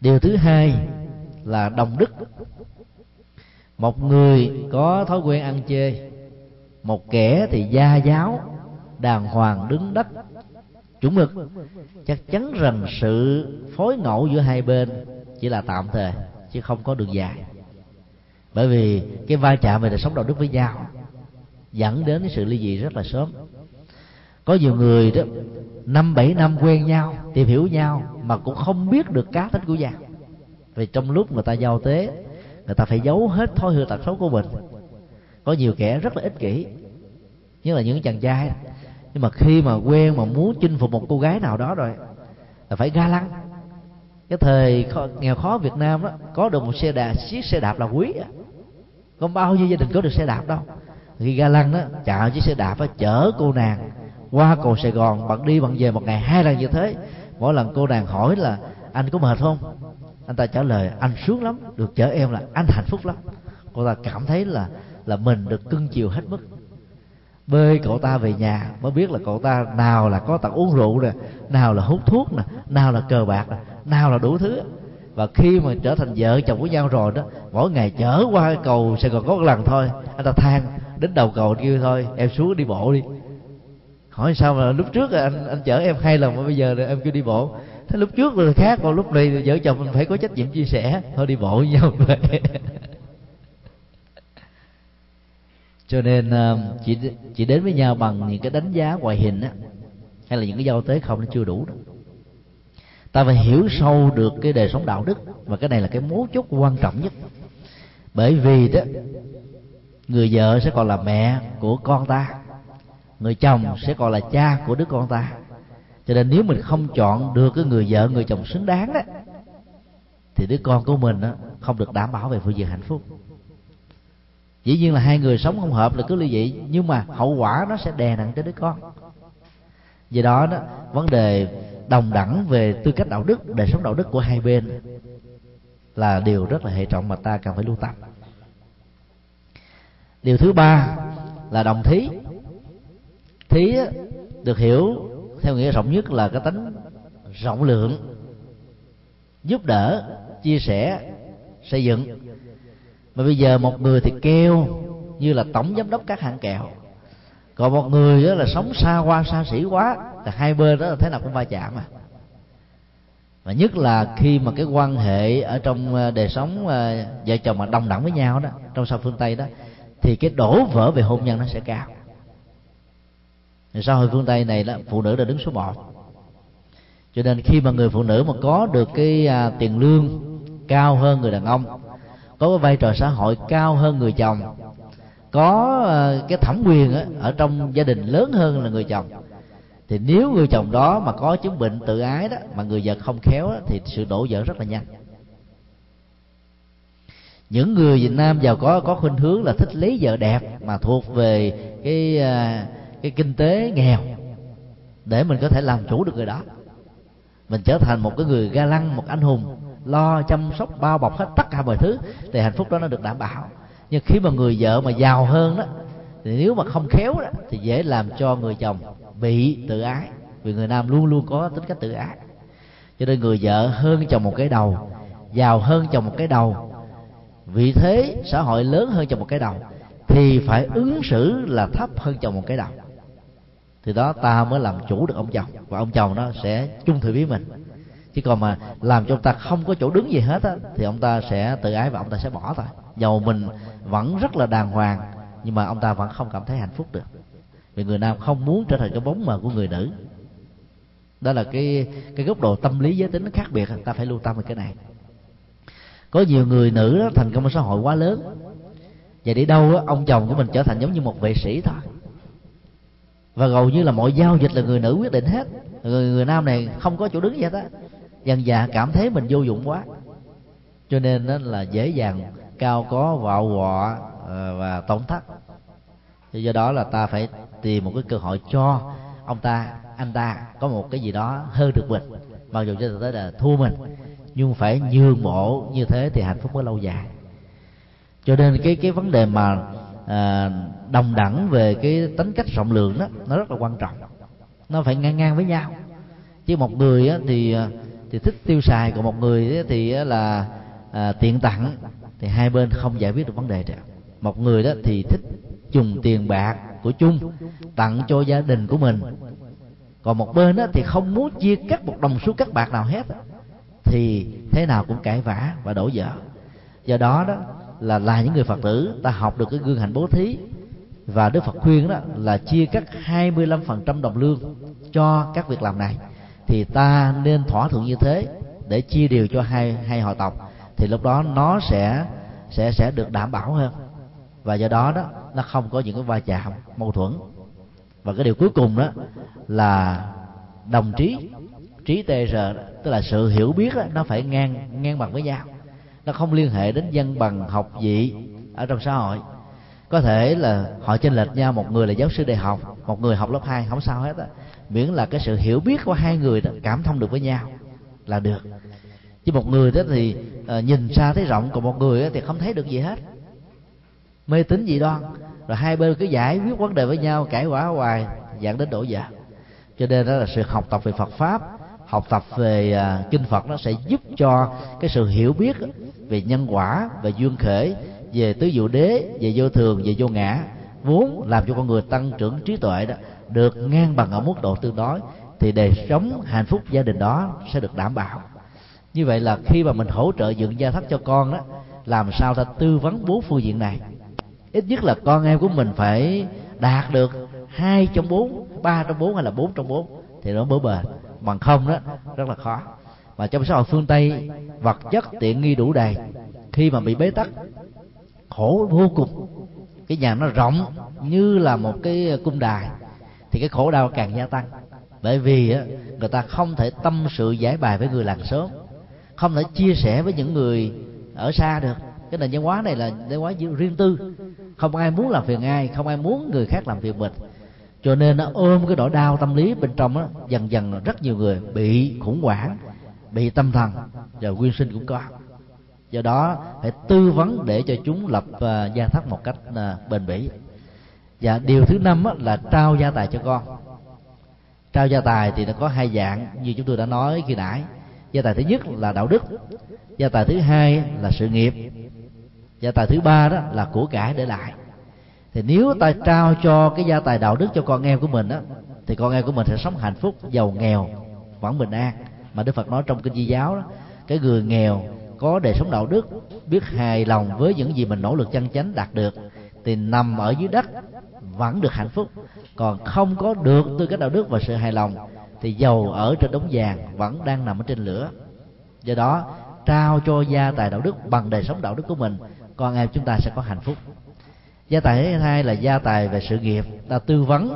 điều thứ hai là đồng đức. Một người có thói quen ăn chê, một kẻ thì gia giáo, đàng hoàng đứng đất. Chuẩn mực, chắc chắn rằng sự phối ngẫu giữa hai bên chỉ là tạm thời, chứ không có đường dài. Bởi vì cái va chạm về đời sống đạo đức với nhau, dẫn đến cái sự ly dị rất là sớm có nhiều người đó năm bảy năm quen nhau tìm hiểu nhau mà cũng không biết được cá tính của nhau vì trong lúc người ta giao tế người ta phải giấu hết thói hư tật xấu của mình. Có nhiều kẻ rất là ích kỷ như là những chàng trai. Nhưng mà khi mà quen mà muốn chinh phục một cô gái nào đó rồi là phải ga lăng. Cái thời nghèo khó Việt Nam đó có được một xe đạp chiếc xe đạp là quý không bao nhiêu gia đình có được xe đạp đâu. Khi ga lăng đó chào chiếc xe đạp đó, chở cô nàng qua cầu Sài Gòn, bạn đi bạn về một ngày hai lần như thế. Mỗi lần cô nàng hỏi là, anh có mệt không? Anh ta trả lời, anh sướng lắm, được chở em là anh hạnh phúc lắm. Cô ta cảm thấy là là mình được cưng chiều hết mức. Bơi cậu ta về nhà, mới biết là cậu ta nào là có tật uống rượu nè, nào là hút thuốc nè, nào là cờ bạc nè, nào là đủ thứ. Và khi mà trở thành vợ chồng với nhau rồi đó, mỗi ngày chở qua cầu sài gòn có một lần thôi. Anh ta than, đến đầu cầu kêu thôi, em xuống đi bộ đi hỏi sao mà lúc trước anh anh chở em hai lần mà bây giờ em kêu đi bộ? Thế lúc trước rồi khác, còn lúc này vợ chồng mình phải có trách nhiệm chia sẻ. Thôi đi bộ với nhau vậy cho nên ờ, chỉ chỉ đến với nhau bằng những cái đánh giá ngoại hình á, hay là những cái giao tế không nó chưa đủ đâu ta phải hiểu sâu được cái đời sống đạo đức, và cái này là cái mấu chốt quan trọng nhất. Bởi vì đó, người vợ sẽ còn là mẹ của con ta người chồng sẽ còn là cha của đứa con ta. cho nên nếu mình không chọn được cái người vợ người chồng xứng đáng đó thì đứa con của mình đó không được đảm bảo về phương diện hạnh phúc. Dĩ nhiên là hai người sống không hợp là cứ ly dị nhưng mà hậu quả nó sẽ đè nặng tới đứa con. Vì đó đó vấn đề đồng đẳng về tư cách đạo đức đời sống đạo đức của hai bên là điều rất là hệ trọng mà ta cần phải lưu tâm. Điều thứ ba là đồng thí thí được hiểu theo nghĩa rộng nhất là cái tính rộng lượng, giúp đỡ, chia sẻ, xây dựng. Mà bây giờ một người thì kêu như là tổng giám đốc các hãng kẹo. Còn một người đó là sống xa hoa, xa xỉ quá là hai bên đó là thế nào cũng va chạm mà và nhất là khi mà cái quan hệ ở trong ờ, đời sống ờ, vợ chồng mà đồng đẳng với nhau đó, trong sau phương tây đó, thì cái đổ vỡ về hôn nhân nó sẽ cao xã hội phương tây này đó phụ nữ là đứng số một. Cho nên khi mà người phụ nữ mà có được cái à, tiền lương cao hơn người đàn ông có cái vai trò xã hội cao hơn người chồng có à, cái thẩm quyền ở, ở trong gia đình lớn hơn là người chồng thì nếu người chồng đó mà có chứng bệnh tự ái đó mà người vợ không khéo đó, thì sự đổ vỡ rất là nhanh. Những người Việt Nam giàu có có khuynh hướng là thích lấy vợ đẹp mà thuộc về cái à, cái kinh tế nghèo để mình có thể làm chủ được người đó. Mình trở thành một cái người ga lăng, một anh hùng lo chăm sóc, bao bọc hết tất cả mọi thứ thì hạnh phúc đó nó được đảm bảo. Nhưng khi mà người vợ mà giàu hơn đó, thì nếu mà không khéo đó, thì dễ làm cho người chồng bị tự ái, vì người nam luôn luôn có tính cách tự ái. Cho nên người vợ hơn chồng một cái đầu, giàu hơn chồng một cái đầu, vị thế xã hội lớn hơn chồng một cái đầu, thì phải ứng xử là thấp hơn chồng một cái đầu thì đó ta mới làm chủ được ông chồng. Và ông chồng nó sẽ chung thủy với mình. Chứ còn mà làm cho ông ta không có chỗ đứng gì hết á thì ông ta sẽ tự ái và ông ta sẽ bỏ thôi. Dầu mình vẫn rất là đàng hoàng nhưng mà ông ta vẫn không cảm thấy hạnh phúc được. Vì người nam không muốn trở thành cái bóng mờ của người nữ. Đó là cái cái góc độ tâm lý giới tính nó khác biệt. Ta phải lưu tâm về cái này. Có nhiều người nữ đó, thành công trong xã hội quá lớn. Và đi đâu đó, ông chồng của mình trở thành giống như một vệ sĩ thôi và hầu như là mọi giao dịch là người nữ quyết định hết. Người, người nam này không có chỗ đứng vậy đó dần dà cảm thấy mình vô dụng quá. Cho nên đó là dễ dàng cao có vạo quọ ờ, và tổn thất. Do đó là ta phải tìm một cái cơ hội cho ông ta anh ta có một cái gì đó hơn được mình. Mặc dù cho tới là thua mình nhưng phải nhường bộ như thế thì hạnh phúc mới lâu dài. Cho nên cái cái vấn đề mà à, đồng đẳng về cái tính cách rộng lượng đó nó rất là quan trọng. Nó phải ngang ngang với nhau. Chứ một người á, thì à, thì thích tiêu xài còn một người thì là à, tiện tặng thì hai bên không giải quyết được vấn đề được. Một người đó thì thích dùng tiền bạc của chung tặng cho gia đình của mình. Còn một bên đó thì không muốn chia cắt một đồng số cắt bạc nào hết thì thế nào cũng cãi vã và đổ vỡ. Do đó đó là là những người phật tử ta học được cái gương hạnh bố thí. Và Đức Phật khuyên đó là chia cắt 25% đồng lương cho các việc làm này. Thì ta nên thỏa thuận như thế để chia đều cho hai hai họ tộc. Thì lúc đó nó sẽ sẽ sẽ được đảm bảo hơn. Và do đó đó nó không có những cái va chạm mâu thuẫn. Và cái điều cuối cùng đó là đồng trí trí TR tức là sự hiểu biết đó, nó phải ngang ngang bằng với nhau nó không liên hệ đến dân bằng học vị ở trong xã hội. Có thể là họ chênh lệch nhau một người là giáo sư đại học một người học lớp 2 không sao hết á. Miễn là cái sự hiểu biết của hai người đó cảm thông được với nhau là được. Chứ một người đó thì uh, nhìn xa thấy rộng còn một người thì không thấy được gì hết. Mê tín dị đoan rồi hai bên cứ giải quyết vấn đề với nhau cãi quả hoài dẫn đến đổ vỡ cho nên đó là sự học tập về Phật pháp học tập về uh, kinh Phật nó sẽ giúp cho cái sự hiểu biết về nhân quả, về duyên khởi về tứ diệu đế, về vô thường, về vô ngã, vốn làm cho con người tăng trưởng trí tuệ đó, được ngang bằng ở mức độ tương đối, thì đời sống hạnh phúc gia đình đó sẽ được đảm bảo. Như vậy là khi mà mình hỗ trợ dựng gia thất cho con đó, làm sao ta tư vấn bốn phương diện này? Ít nhất là con em của mình phải đạt được hai trong bốn, ba trong bốn hay là bốn trong bốn, thì nó mới bền. Bằng không đó, rất là khó mà trong xã hội phương tây vật chất tiện nghi đủ đầy. Khi mà bị bế tắc khổ vô cùng. Cái nhà nó rộng như là một cái cung đài thì cái khổ đau càng gia tăng. Bởi vì á, người ta không thể tâm sự giải bài với người làng sớm không thể chia sẻ với những người ở xa được. Cái nền văn hóa này là nền văn hóa riêng tư. Không ai muốn làm phiền ai không ai muốn người khác làm phiền mình. Cho nên nó ôm cái nỗi đau tâm lý bên trong đó dần dần rất nhiều người bị khủng hoảng bị tâm thần và nguyên sinh cũng có. Do đó phải tư vấn để cho chúng lập uh, gia thất một cách uh, bền bỉ. Và điều thứ năm á, là trao gia tài cho con. Trao gia tài thì nó có hai dạng như chúng tôi đã nói khi nãy. Gia tài thứ nhất là đạo đức gia tài thứ hai là sự nghiệp gia tài thứ ba đó là của cải để lại. Thì nếu ta trao cho cái gia tài đạo đức cho con em của mình á thì con em của mình sẽ sống hạnh phúc giàu nghèo vẫn bình an mà đức phật nói trong kinh di giáo đó, cái người nghèo có đời sống đạo đức, biết hài lòng với những gì mình nỗ lực chân chánh đạt được, thì nằm ở dưới đất vẫn được hạnh phúc. Còn không có được tư cách đạo đức và sự hài lòng, thì dầu ở trên đống vàng vẫn đang nằm ở trên lửa. Do đó, trao cho gia tài đạo đức bằng đời sống đạo đức của mình, con em chúng ta sẽ có hạnh phúc. Gia tài thứ hai là gia tài về sự nghiệp ta tư vấn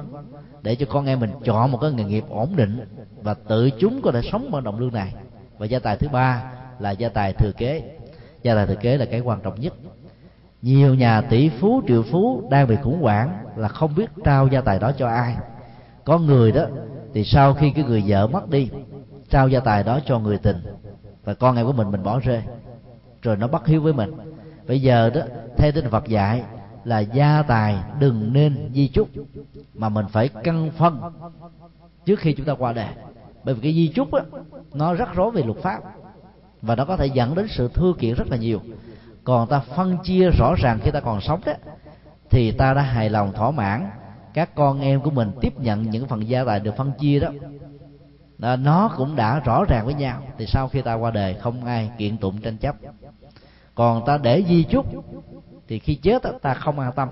để cho con em mình chọn một cái nghề nghiệp ổn định và tự chúng có thể sống bằng đồng lương này. Và gia tài thứ ba là gia tài thừa kế. Gia tài thừa kế là cái quan trọng nhất. Nhiều nhà tỷ phú, triệu phú đang bị khủng hoảng là không biết trao gia tài đó cho ai. Có người đó thì sau khi cái người vợ mất đi, trao gia tài đó cho người tình. Và con em của mình mình bỏ rơi. Rồi nó bắt hiếu với mình. Bây giờ đó theo tinh Phật dạy là gia tài đừng nên di chúc mà mình phải căn phân trước khi chúng ta qua đời. Bởi vì cái di chúc á nó rắc rối về luật pháp và nó có thể dẫn đến sự thưa kiện rất là nhiều. Còn ta phân chia rõ ràng khi ta còn sống đó thì ta đã hài lòng thỏa mãn. Các con em của mình tiếp nhận những phần gia tài được phân chia đó à, nó cũng đã rõ ràng với nhau. Thì sau khi ta qua đời không ai kiện tụng tranh chấp. Còn ta để di chúc thì khi chết ta không an tâm.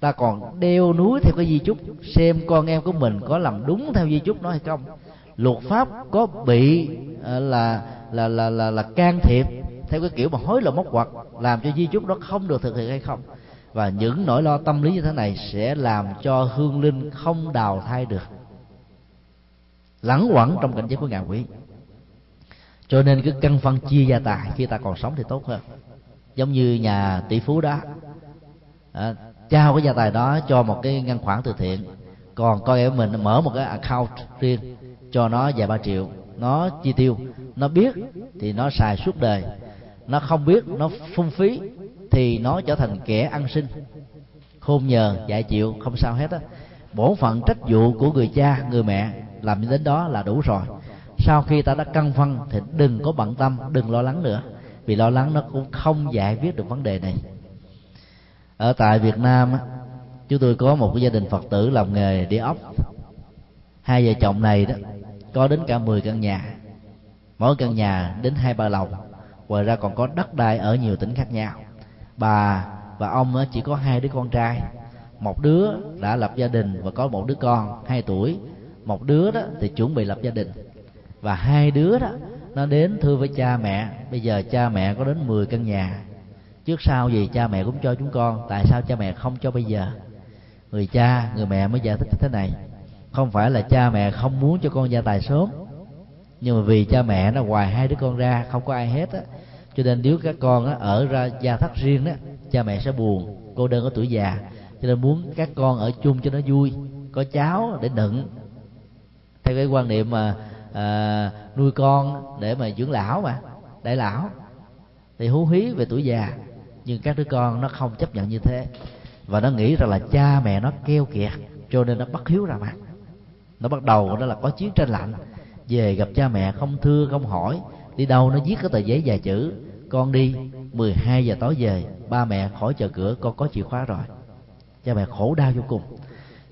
Ta còn đeo núi theo cái di chúc xem con em của mình có làm đúng theo di chúc nó hay không. Luật pháp có bị là là là là là, là can thiệp theo cái kiểu mà hối lộ móc hoặc làm cho di chúc đó không được thực hiện hay không. Và những nỗi lo tâm lý như thế này sẽ làm cho hương linh không đào thai được. Lẳng quẩn trong cảnh giới của ngạ quỷ. Cho nên cứ căn phân chia gia tài khi ta còn sống thì tốt hơn giống như nhà tỷ phú đó. À, trao cái gia tài đó cho một cái ngân khoản từ thiện. Còn con em mình mở một cái account riêng cho nó vài ba triệu. Nó chi tiêu. Nó biết thì nó xài suốt đời. Nó không biết nó phung phí thì nó trở thành kẻ ăn sinh khôn nhờ dạy chịu không sao hết á. Bổn phận trách vụ của người cha người mẹ làm đến đó là đủ rồi. Sau khi ta đã căn phân thì đừng có bận tâm đừng lo lắng nữa vì lo lắng nó cũng không giải quyết được vấn đề này. Ở tại Việt Nam chúng tôi có một cái gia đình Phật tử làm nghề đi ốc. Hai vợ chồng này đó, có đến cả 10 căn nhà. Mỗi căn nhà đến hai ba lầu. Ngoài ra còn có đất đai ở nhiều tỉnh khác nhau. Bà và ông chỉ có hai đứa con trai. Một đứa đã lập gia đình và có một đứa con hai tuổi. Một đứa đó thì chuẩn bị lập gia đình. Và hai đứa đó nó đến thưa với cha mẹ. Bây giờ cha mẹ có đến 10 căn nhà. Trước sau gì cha mẹ cũng cho chúng con. Tại sao cha mẹ không cho bây giờ? Người cha người mẹ mới giải thích thế này. Không phải là cha mẹ không muốn cho con gia tài sớm nhưng mà vì cha mẹ nó hoài hai đứa con ra không có ai hết á. Cho nên nếu các con á, ở ra gia thất riêng đó cha mẹ sẽ buồn cô đơn ở tuổi già. Cho nên muốn các con ở chung cho nó vui có cháu để đựng. Theo cái quan niệm mà à, nuôi con để mà dưỡng lão mà đại lão. Thì hú hí về tuổi già nhưng các đứa con nó không chấp nhận như thế. Và nó nghĩ rằng là cha mẹ nó keo kiệt cho nên nó bắt hiếu ra mặt. Nó bắt đầu đó là có chiến tranh lạnh. Về gặp cha mẹ không thưa không hỏi đi đâu nó viết cái tờ giấy vài chữ con đi 12 giờ tối về ba mẹ khỏi chờ cửa con có chìa khóa rồi. Cha mẹ khổ đau vô cùng.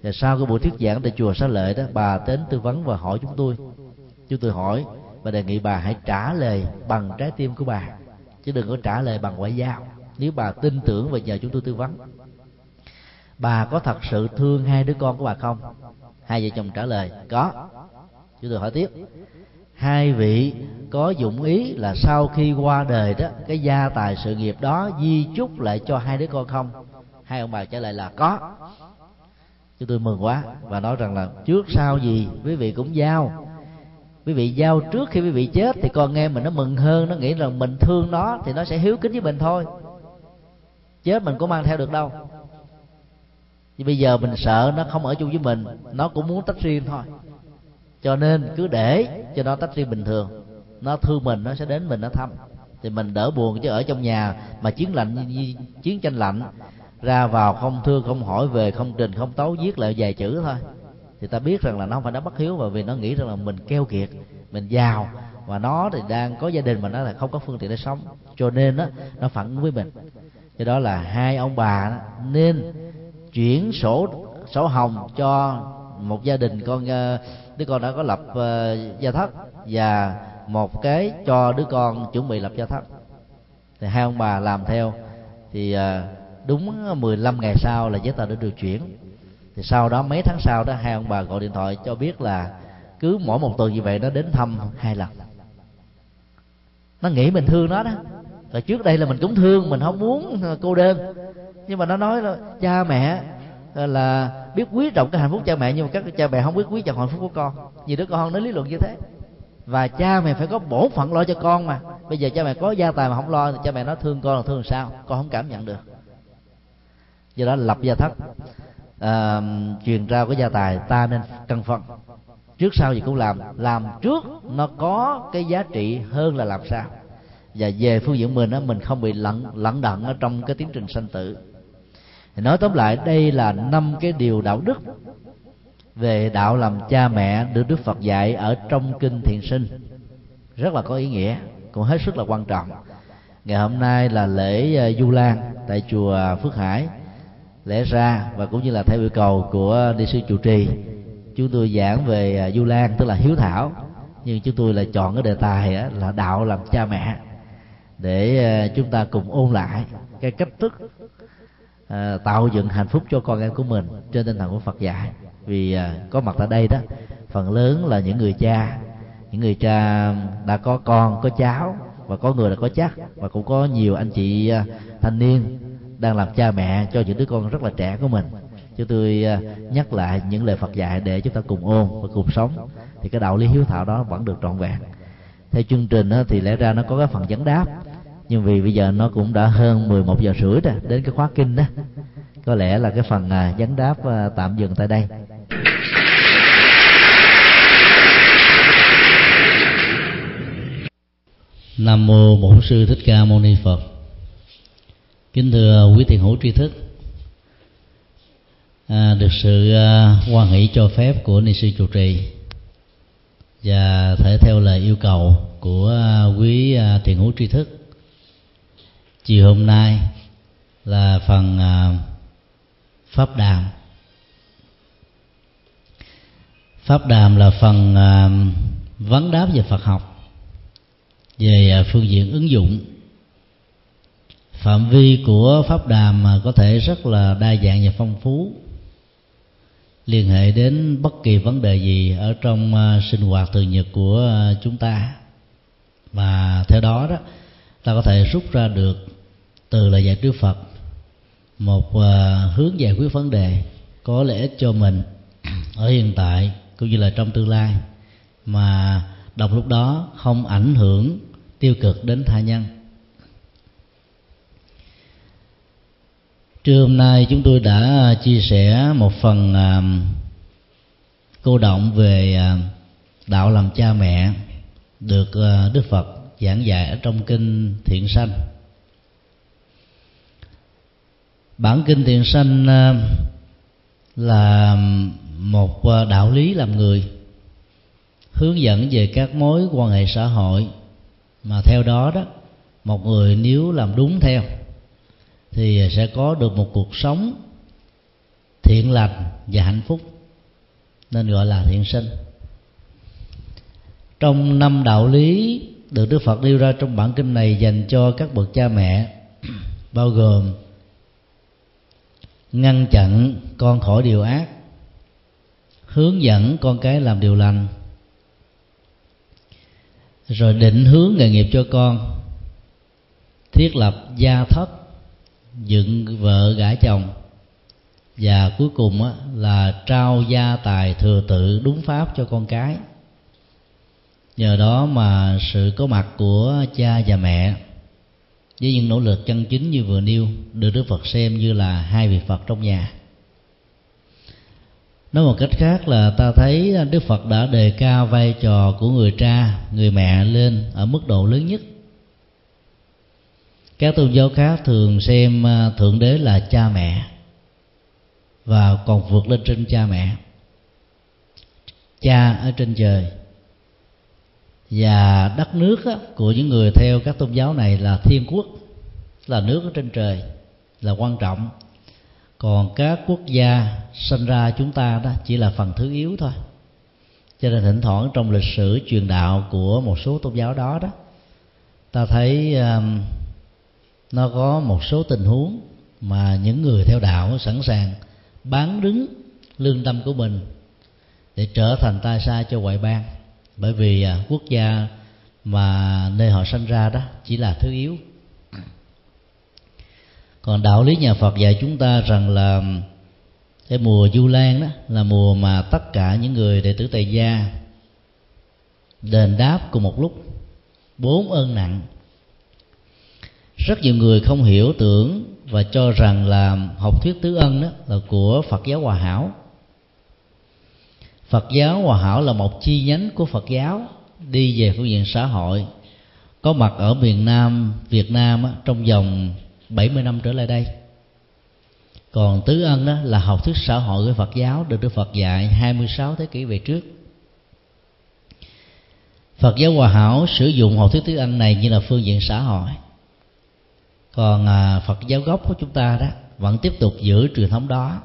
Và sau cái buổi thuyết giảng tại chùa xá lợi đó bà đến tư vấn và hỏi chúng tôi chúng tôi hỏi và đề nghị bà hãy trả lời bằng trái tim của bà, chứ đừng có trả lời bằng ngoại giao. Nếu bà tin tưởng và nhờ chúng tôi tư vấn. Bà có thật sự thương hai đứa con của bà không? Hai vợ chồng trả lời, có. Chúng tôi hỏi tiếp. Hai vị có dụng ý là sau khi qua đời đó, cái gia tài sự nghiệp đó di chúc lại cho hai đứa con không? Hai ông bà trả lời là có. Chúng tôi mừng quá và nói rằng là trước sau gì quý vị cũng giao quý vị giao trước khi quý vị chết thì con nghe mình nó mừng hơn, nó nghĩ rằng mình thương nó thì nó sẽ hiếu kính với mình thôi. Chết mình có mang theo được đâu. Nhưng bây giờ mình sợ nó không ở chung với mình, nó cũng muốn tách riêng thôi. Cho nên cứ để cho nó tách riêng bình thường. Nó thương mình, nó sẽ đến mình, nó thăm. Thì mình đỡ buồn chứ ở trong nhà mà chiến lạnh chiến tranh lạnh, ra vào không thương, không hỏi về, không trình, không tấu viết lại vài chữ thôi thì ta biết rằng là nó không phải nó bất hiếu mà vì nó nghĩ rằng là mình keo kiệt mình giàu. Và nó thì đang có gia đình mà nó là không có phương tiện để sống. Cho nên đó, nó phản ứng với mình. Cho đó là hai ông bà nên chuyển sổ sổ hồng cho một gia đình con ờ, đứa con đã có lập uh, gia thất và một cái cho đứa con chuẩn bị lập gia thất. Thì hai ông bà làm theo. Thì uh, đúng 15 ngày sau là giấy tờ đã được chuyển thì sau đó mấy tháng sau đó hai ông bà gọi điện thoại cho biết là cứ mỗi một tuần như vậy nó đến thăm hai lần. Nó nghĩ mình thương nó đó. Rồi trước đây là mình cũng thương, mình không muốn cô đơn. Nhưng mà nó nói là, cha mẹ ờ, là biết quý trọng cái hạnh phúc cha mẹ, nhưng mà các cha mẹ không biết quý trọng hạnh phúc của con. Vì đứa con nó lý luận như thế. Và cha mẹ phải có bổn phận lo cho con mà. Bây giờ cha mẹ có gia tài mà không lo, thì cha mẹ nó thương con là thương sao? Con không cảm nhận được. Do đó lập gia thất à, truyền trao cái gia tài ta nên cân phân. Trước sau gì cũng làm làm trước nó có cái giá trị hơn là làm sao và về phương diện mình á mình không bị lẫn lẫn đận ở trong cái tiến trình sanh tử. Thì nói tóm lại đây là năm cái điều đạo đức về đạo làm cha mẹ được đức phật dạy ở trong kinh thiền sinh. Rất là có ý nghĩa cũng hết sức là quan trọng. Ngày hôm nay là lễ ờ, du lan tại chùa phước hải lẽ ra và cũng như là theo yêu cầu của đi sư chủ trì, chúng tôi giảng về à, du lan, tức là hiếu thảo. Nhưng chúng tôi lại chọn cái đề tài là đạo làm cha mẹ, để à, chúng ta cùng ôn lại cái cách thức à, tạo dựng hạnh phúc cho con em của mình trên tinh thần của Phật dạy. Vì có mặt tại đây đó, phần lớn là những người cha, những người cha đã có con, có cháu, và có người đã có chắc, và cũng có nhiều anh chị thanh niên đang làm cha mẹ cho những đứa con rất là trẻ của mình. Chúng tôi à, nhắc lại những lời Phật dạy để chúng ta cùng ôn và cùng sống. Thì cái đạo lý hiếu thảo đó vẫn được trọn vẹn. Theo chương trình thì lẽ ra nó có cái phần vấn đáp. Nhưng vì bây giờ nó cũng đã hơn 11 giờ rưỡi rồi, đến cái khóa kinh đó có lẽ là cái phần à, vấn đáp à, tạm dừng tại đây. Nam mô Bổn sư Thích Ca Mâu Ni Phật. Kính thưa quý thiền hữu tri thức. À, được sự à, quan hỷ cho phép của ni sư trụ trì và thể theo lời yêu cầu của quý à, thiền hữu tri thức chiều hôm nay là phần à, pháp đàm pháp đàm là phần à, vấn đáp về phật học về à, phương diện ứng dụng phạm vi của pháp đàm có thể rất là đa dạng và phong phú. Liên hệ đến bất kỳ vấn đề gì ở trong à, sinh hoạt thường nhật của chúng ta. Và theo đó đó, ta có thể rút ra được từ lời dạy Đức Phật một à, hướng giải quyết vấn đề có lợi ích cho mình ở hiện tại cũng như là trong tương lai mà đồng lúc đó không ảnh hưởng tiêu cực đến tha nhân. Trưa hôm nay chúng tôi đã à, chia sẻ một phần à, cô động về à, đạo làm cha mẹ được à, đức phật giảng dạy ở trong kinh thiện sanh. Bản kinh thiện sanh à, là một à, đạo lý làm người hướng dẫn về các mối quan hệ xã hội. Mà theo đó đó một người nếu làm đúng theo thì sẽ có được một cuộc sống thiện lành và hạnh phúc, nên gọi là thiện sinh. Trong năm đạo lý được Đức Phật nêu ra trong bản kinh này dành cho các bậc cha mẹ, bao gồm ngăn chặn con khỏi điều ác, hướng dẫn con cái làm điều lành, rồi định hướng nghề nghiệp cho con, thiết lập gia thất dựng vợ gả chồng. Và cuối cùng á, là trao gia tài thừa tự đúng pháp cho con cái. Nhờ đó mà sự có mặt của cha và mẹ với những nỗ lực chân chính như vừa nêu được đức phật xem như là hai vị phật trong nhà. Nói một cách khác là ta thấy đức phật đã đề cao vai trò của người cha người mẹ lên ở mức độ lớn nhất các tôn giáo khác thường xem à, thượng đế là cha mẹ và còn vượt lên trên cha mẹ. Cha ở trên trời và đất nước của những người theo các tôn giáo này là thiên quốc là nước ở trên trời là quan trọng. Còn các quốc gia sinh ra chúng ta đó chỉ là phần thứ yếu thôi. Cho nên thỉnh thoảng trong lịch sử truyền đạo của một số tôn giáo đó đó ta thấy um, nó có một số tình huống mà những người theo đạo sẵn sàng bán đứng lương tâm của mình để trở thành tai sai cho ngoại bang. Bởi vì à, quốc gia mà nơi họ sinh ra đó chỉ là thứ yếu. Còn đạo lý nhà Phật dạy chúng ta rằng là cái mùa du lan đó là mùa mà tất cả những người đệ tử tại gia đền đáp cùng một lúc. Bốn ơn nặng rất nhiều người không hiểu tưởng và cho rằng là học thuyết tứ ân đó là của Phật giáo Hòa Hảo. Phật giáo Hòa Hảo là một chi nhánh của Phật giáo đi về phương diện xã hội. Có mặt ở miền Nam Việt Nam đó, trong vòng 70 năm trở lại đây. Còn tứ ân đó là học thuyết xã hội của Phật giáo được Đức Phật dạy 26 thế kỷ về trước. Phật giáo Hòa Hảo sử dụng học thuyết tứ ân này như là phương diện xã hội còn à, phật giáo gốc của chúng ta đó vẫn tiếp tục giữ truyền thống đó.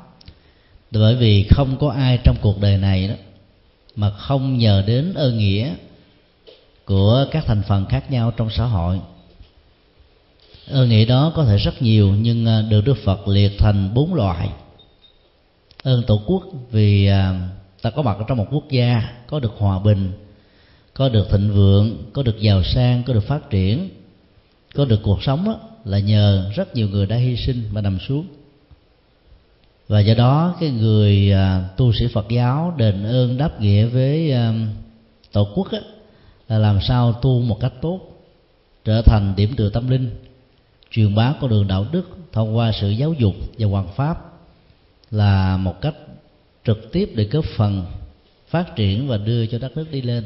Bởi vì không có ai trong cuộc đời này đó mà không nhờ đến ơn nghĩa của các thành phần khác nhau trong xã hội. Ơn nghĩa đó có thể rất nhiều nhưng à, được đức phật liệt thành bốn loại. Ơn tổ quốc vì à, ta có mặt ở trong một quốc gia có được hòa bình có được thịnh vượng có được giàu sang có được phát triển có được cuộc sống đó, là nhờ rất nhiều người đã hy sinh và nằm xuống. Và do đó cái người à, tu sĩ Phật giáo đền ơn đáp nghĩa với à, tổ quốc á, là làm sao tu một cách tốt trở thành điểm tựa tâm linh truyền bá con đường đạo đức thông qua sự giáo dục và hoàn pháp là một cách trực tiếp để góp phần phát triển và đưa cho đất nước đi lên.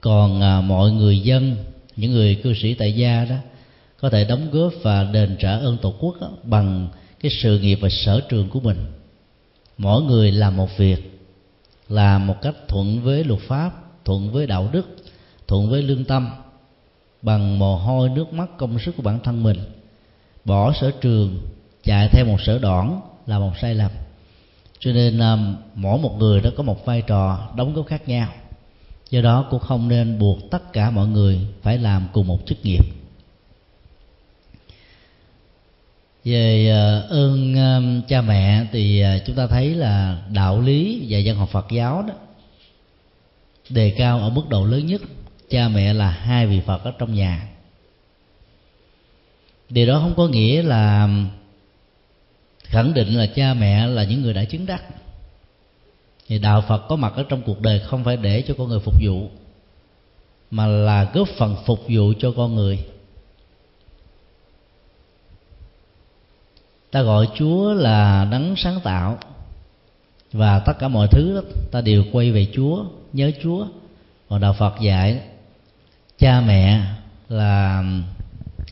Còn à, mọi người dân những người cư sĩ tại gia đó có thể đóng góp và đền trả ơn tổ quốc đó, bằng cái sự nghiệp và sở trường của mình. Mỗi người làm một việc làm một cách thuận với luật pháp thuận với đạo đức thuận với lương tâm bằng mồ hôi nước mắt công sức của bản thân mình. Bỏ sở trường chạy theo một sở đoản là một sai lầm. Cho nên um, mỗi một người đó có một vai trò đóng góp khác nhau. Do đó cũng không nên buộc tất cả mọi người phải làm cùng một chức nghiệp. Về ờ, ơn cha mẹ thì ờ, chúng ta thấy là đạo lý và dân học Phật giáo đó đề cao ở mức độ lớn nhất. Cha mẹ là hai vị Phật ở trong nhà. Điều đó không có nghĩa là khẳng định là cha mẹ là những người đã chứng đắc. Thì đạo phật có mặt ở trong cuộc đời không phải để cho con người phục vụ, mà là góp phần phục vụ cho con người. Ta gọi chúa là đấng sáng tạo. Và tất cả mọi thứ đó, ta đều quay về chúa nhớ chúa. Còn đạo phật dạy cha mẹ là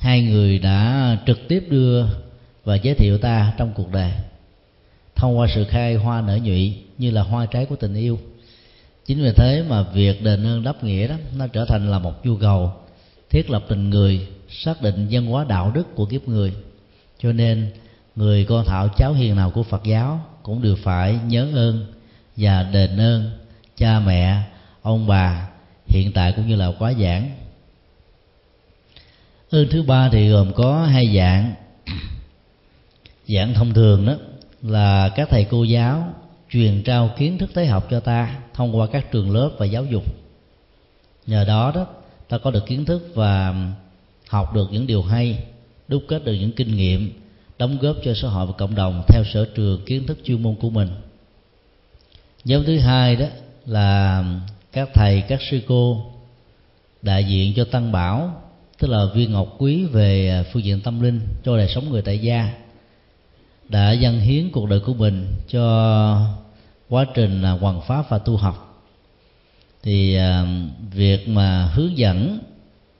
hai người đã trực tiếp đưa và giới thiệu ta trong cuộc đời. Thông qua sự khai hoa nở nhụy như là hoa trái của tình yêu. Chính vì thế mà việc đền ơn đáp nghĩa đó nó trở thành là một nhu cầu thiết lập tình người xác định văn hóa đạo đức của kiếp người. Cho nên người con thảo cháu hiền nào của phật giáo cũng đều phải nhớ ơn và đền ơn cha mẹ, ông bà hiện tại cũng như là quá giảng. Ơn thứ ba thì gồm có hai dạng. Dạng thông thường đó là các thầy cô giáo truyền trao kiến thức tế học cho ta thông qua các trường lớp và giáo dục. Nhờ đó đó, ta có được kiến thức và học được những điều hay, đúc kết được những kinh nghiệm đóng góp cho xã hội và cộng đồng theo sở trường kiến thức chuyên môn của mình. Nhóm thứ hai đó là các thầy, các sư cô đại diện cho tăng bảo, tức là viên ngọc quý về à, phương diện tâm linh cho đời sống người tại gia. Đã dâng hiến cuộc đời của mình cho quá trình à, hoàn pháp và tu học. Thì à, việc mà hướng dẫn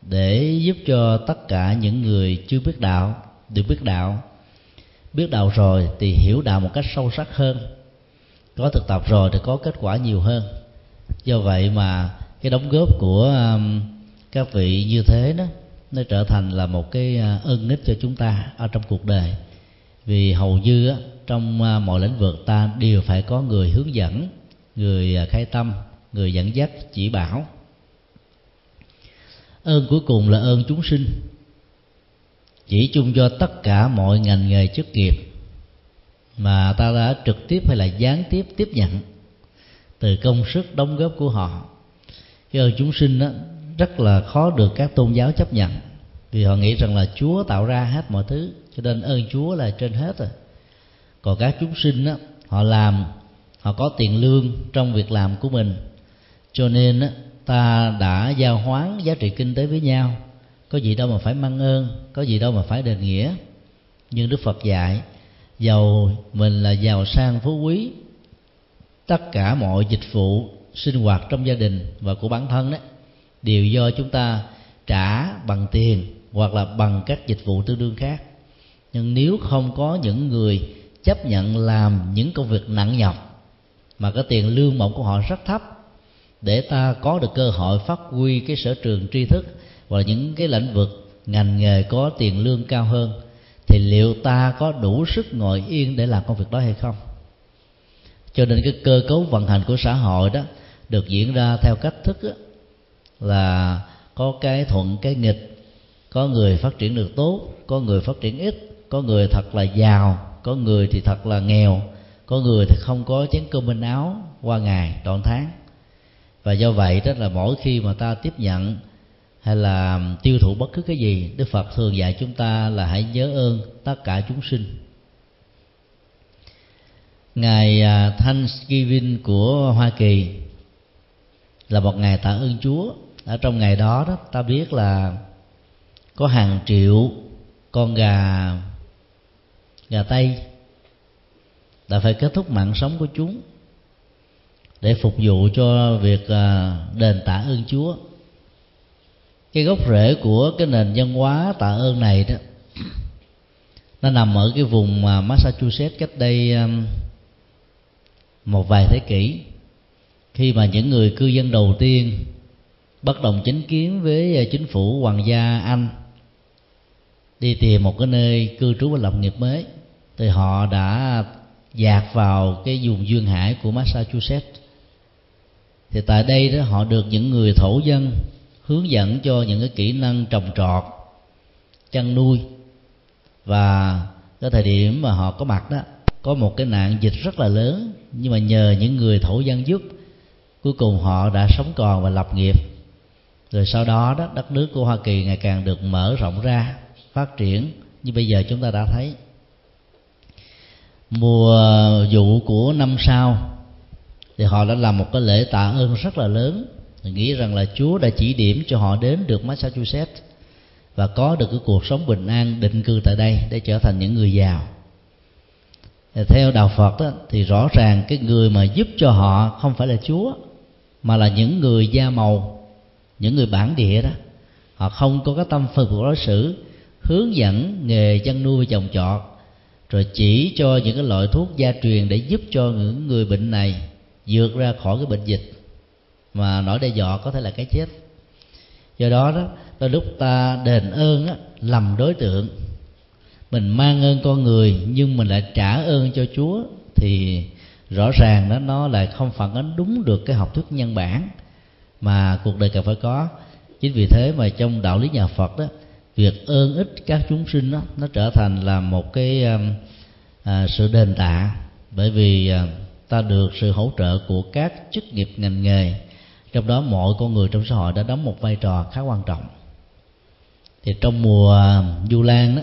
để giúp cho tất cả những người chưa biết đạo, được biết đạo biết đạo rồi thì hiểu đạo một cách sâu sắc hơn. Có thực tập rồi thì có kết quả nhiều hơn. Do vậy mà cái đóng góp của um, các vị như thế đó nó trở thành là một cái uh, ân ích cho chúng ta ở trong cuộc đời. Vì hầu như á, trong uh, mọi lĩnh vực ta đều phải có người hướng dẫn người uh, khai tâm người dẫn dắt chỉ bảo. Ơn cuối cùng là ơn chúng sinh chỉ chung cho tất cả mọi ngành nghề chức nghiệp mà ta đã trực tiếp hay là gián tiếp tiếp nhận từ công sức đóng góp của họ. Cái ơn chúng sinh đó, rất là khó được các tôn giáo chấp nhận vì họ nghĩ rằng là chúa tạo ra hết mọi thứ cho nên ơn chúa là trên hết rồi. Còn các chúng sinh đó, họ làm họ có tiền lương trong việc làm của mình cho nên đó, ta đã giao hoán giá trị kinh tế với nhau có gì đâu mà phải mang ơn, có gì đâu mà phải đền nghĩa. Nhưng đức phật dạy, giàu mình là giàu sang phú quý. Tất cả mọi dịch vụ sinh hoạt trong gia đình và của bản thân đó đều do chúng ta trả bằng tiền hoặc là bằng các dịch vụ tương đương khác. Nhưng nếu không có những người chấp nhận làm những công việc nặng nhọc, mà cái tiền lương mộng của họ rất thấp, để ta có được cơ hội phát huy cái sở trường tri thức hoặc là những cái lĩnh vực ngành nghề có tiền lương cao hơn thì liệu ta có đủ sức ngồi yên để làm công việc đó hay không? Cho nên cái cơ cấu vận hành của xã hội đó được diễn ra theo cách thức đó, là có cái thuận cái nghịch có người phát triển được tốt có người phát triển ít có người thật là giàu có người thì thật là nghèo có người thì không có chén cơm bên áo qua ngày trọn tháng. Và do vậy đó là mỗi khi mà ta tiếp nhận hay là tiêu thụ bất cứ cái gì, đức phật thường dạy chúng ta là hãy nhớ ơn tất cả chúng sinh. Ngày à, Thanksgiving của Hoa Kỳ là một ngày tạ ơn Chúa. Ở trong ngày đó đó, ta biết là có hàng triệu con gà gà tây đã phải kết thúc mạng sống của chúng để phục vụ cho việc à, đền tạ ơn chúa cái gốc rễ của cái nền văn hóa tạ ơn này đó, nó nằm ở cái vùng Massachusetts cách đây um, một vài thế kỷ. Khi mà những người cư dân đầu tiên bất đồng chính kiến với ờ, chính phủ hoàng gia anh đi tìm một cái nơi cư trú và lập nghiệp mới, thì họ đã dạt vào cái vùng duyên hải của Massachusetts. Thì tại đây đó họ được những người thổ dân hướng dẫn cho những cái kỹ năng trồng trọt, chăn nuôi. Và cái thời điểm mà họ có mặt đó, có một cái nạn dịch rất là lớn, nhưng mà nhờ những người thổ dân giúp, cuối cùng họ đã sống còn và lập nghiệp. Rồi sau đó đó, đất nước của hoa kỳ ngày càng được mở rộng ra, phát triển như bây giờ chúng ta đã thấy. Mùa vụ của năm sau, thì họ đã làm một cái lễ tạ ơn rất là lớn nghĩ rằng là Chúa đã chỉ điểm cho họ đến được Massachusetts và có được cái cuộc sống bình an định cư tại đây để trở thành những người giàu. Theo đạo Phật đó, thì rõ ràng cái người mà giúp cho họ không phải là Chúa mà là những người da màu những người bản địa đó. Họ không có cái tâm phân của đối xử hướng dẫn nghề chăn nuôi trồng trọt rồi chỉ cho những cái loại thuốc gia truyền để giúp cho những người bệnh này vượt ra khỏi cái bệnh dịch mà nỗi đe dọa có thể là cái chết. Do đó đó đôi lúc ta đền ơn á, lầm đối tượng. Mình mang ơn con người nhưng mình lại trả ơn cho chúa thì rõ ràng đó nó lại không phản ánh đúng được cái học thuyết nhân bản mà cuộc đời cần phải có. Chính vì thế mà trong đạo lý nhà phật đó việc ơn ích các chúng sinh đó, nó trở thành là một cái um, à, sự đền tạ. Bởi vì à, ta được sự hỗ trợ của các chức nghiệp ngành nghề trong đó mọi con người trong xã hội đã đóng một vai trò khá quan trọng. Thì trong mùa du lan đó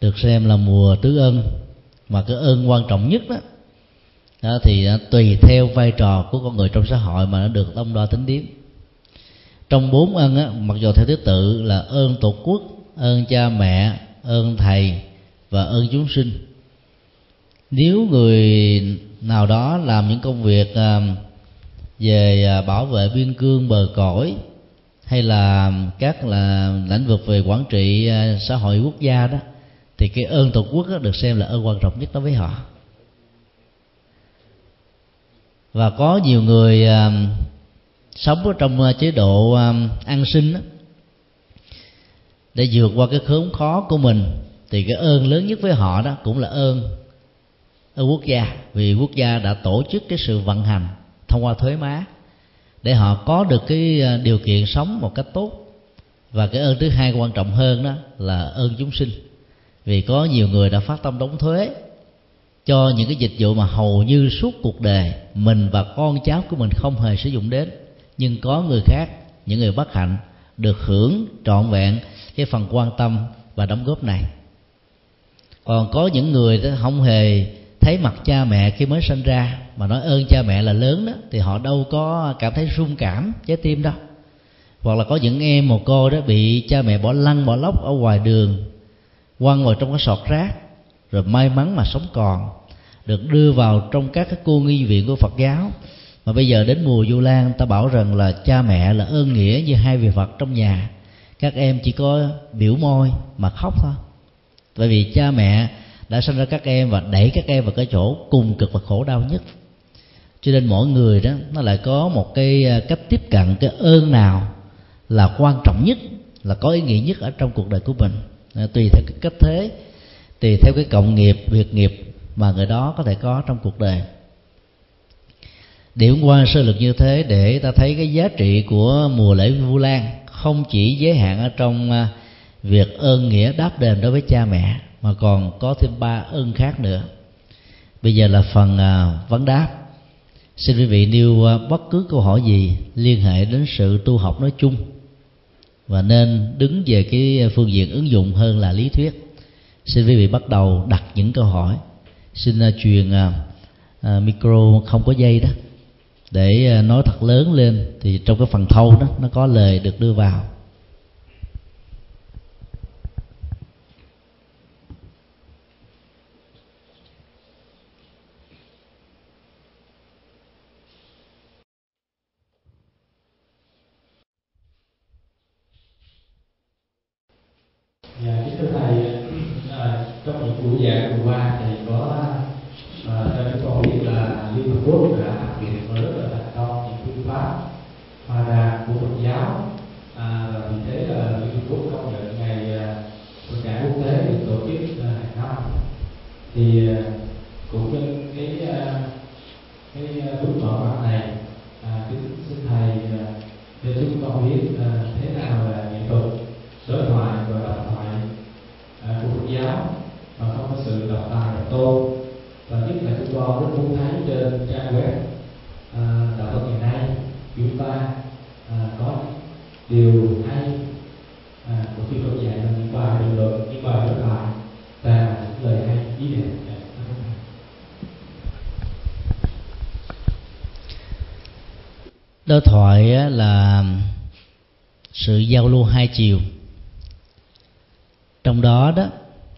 được xem là mùa tứ ân mà cái ơn quan trọng nhất đó, đó thì tùy theo vai trò của con người trong xã hội mà nó được đông đo tính điểm trong bốn ân á, mặc dù theo thứ tự là ơn tổ quốc ơn cha mẹ ơn thầy và ơn chúng sinh nếu người nào đó làm những công việc à, về à, bảo vệ biên cương bờ cõi hay là các là lĩnh vực về quản trị à, xã hội quốc gia đó thì cái ơn tổ quốc đó được xem là ơn quan trọng nhất đối với họ. Và có nhiều người à, sống ở trong chế độ an sinh đó, để vượt qua cái khốn khó của mình thì cái ơn lớn nhất với họ đó cũng là ơn ở quốc gia vì quốc gia đã tổ chức cái sự vận hành thông qua thuế má, để họ có được cái ờ, điều kiện sống một cách tốt. Và cái ơn thứ hai quan trọng hơn đó là ơn chúng sinh. Vì có nhiều người đã phát tâm đóng thuế cho những cái dịch vụ mà hầu như suốt cuộc đời mình và con cháu của mình không hề sử dụng đến. Nhưng có người khác, những người bất hạnh, được hưởng trọn vẹn cái phần quan tâm và đóng góp này. Còn có những người không hề thấy mặt cha mẹ khi mới sinh ra mà nói ơn cha mẹ là lớn đó, thì họ đâu có cảm thấy rung cảm, trái tim đâu. Hoặc là có những em một cô đó bị cha mẹ bỏ lăn, bỏ lóc ở ngoài đường, quăng vào trong cái sọt rác, rồi may mắn mà sống còn, được đưa vào trong các cái cô nghi viện của Phật giáo. Mà bây giờ đến mùa du lan, ta bảo rằng là cha mẹ là ơn nghĩa như hai vị Phật trong nhà. Các em chỉ có biểu môi mà khóc thôi. Bởi vì cha mẹ đã sinh ra các em và đẩy các em vào cái chỗ cùng cực và khổ đau nhất cho nên mỗi người đó nó lại có một cái à, cách tiếp cận cái ơn nào là quan trọng nhất là có ý nghĩa nhất ở trong cuộc đời của mình. À, tùy theo cái cách thế tùy theo cái cộng nghiệp việc nghiệp mà người đó có thể có trong cuộc đời. Điểm qua sơ lược như thế để ta thấy cái giá trị của mùa lễ vu lan không chỉ giới hạn ở trong à, việc ơn nghĩa đáp đền đối với cha mẹ mà còn có thêm ba ơn khác nữa. Bây giờ là phần à, vấn đáp xin quý vị nêu bất cứ câu hỏi gì liên hệ đến sự tu học nói chung. Và nên đứng về cái phương diện ứng dụng hơn là lý thuyết. Xin quý vị bắt đầu đặt những câu hỏi. Xin à, truyền à, à, micro không có dây đó. Để nói thật lớn lên thì trong cái phần thâu đó, nó có lời được đưa vào Dạ, kính thưa thầy, à, trong những buổi giảng vừa qua thì có à, cho chúng con biết là Liên Hợp Quốc đã thực hiện rất là thành công phương pháp hòa đàm của Phật giáo à, và vì thế là Liên Hợp Quốc công nhận ngày Phật đản quốc tế được tổ chức hàng năm thì cũng nhân cái cái bước mở mặt này à, xin thầy cho chúng con biết thế nào là nghệ thuật đối thoại và độc thoại à, của Phật giáo mà không có sự độc tài độc tôn và nhất là chúng con rất muốn thấy trên trang web à, đạo Phật ngày nay chúng ta à, có điều hay à, của khi Phật dạy là những bài bình luận những bài đối thoại và những lời hay ý đẹp đối thoại là sự giao lưu hai chiều. Trong đó đó,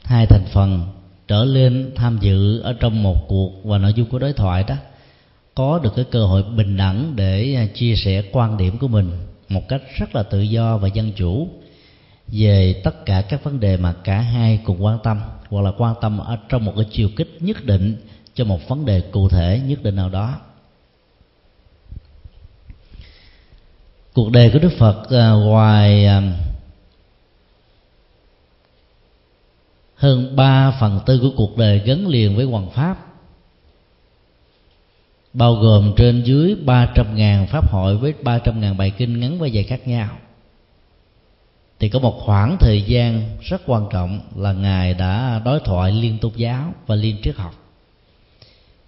hai thành phần trở lên tham dự ở trong một cuộc và nội dung của đối thoại đó, có được cái cơ hội bình đẳng để à, chia sẻ quan điểm của mình một cách rất là tự do và dân chủ về tất cả các vấn đề mà cả hai cùng quan tâm hoặc là quan tâm ở trong một cái chiều kích nhất định cho một vấn đề cụ thể nhất định nào đó. Cuộc đời của đức phật à, ngoài à, hơn ba phần tư của cuộc đời gắn liền với hoàng pháp bao gồm trên dưới ba trăm ngàn pháp hội với ba trăm ngàn bài kinh ngắn và dài khác nhau thì có một khoảng thời gian rất quan trọng là ngài đã đối thoại liên tôn giáo và liên triết học.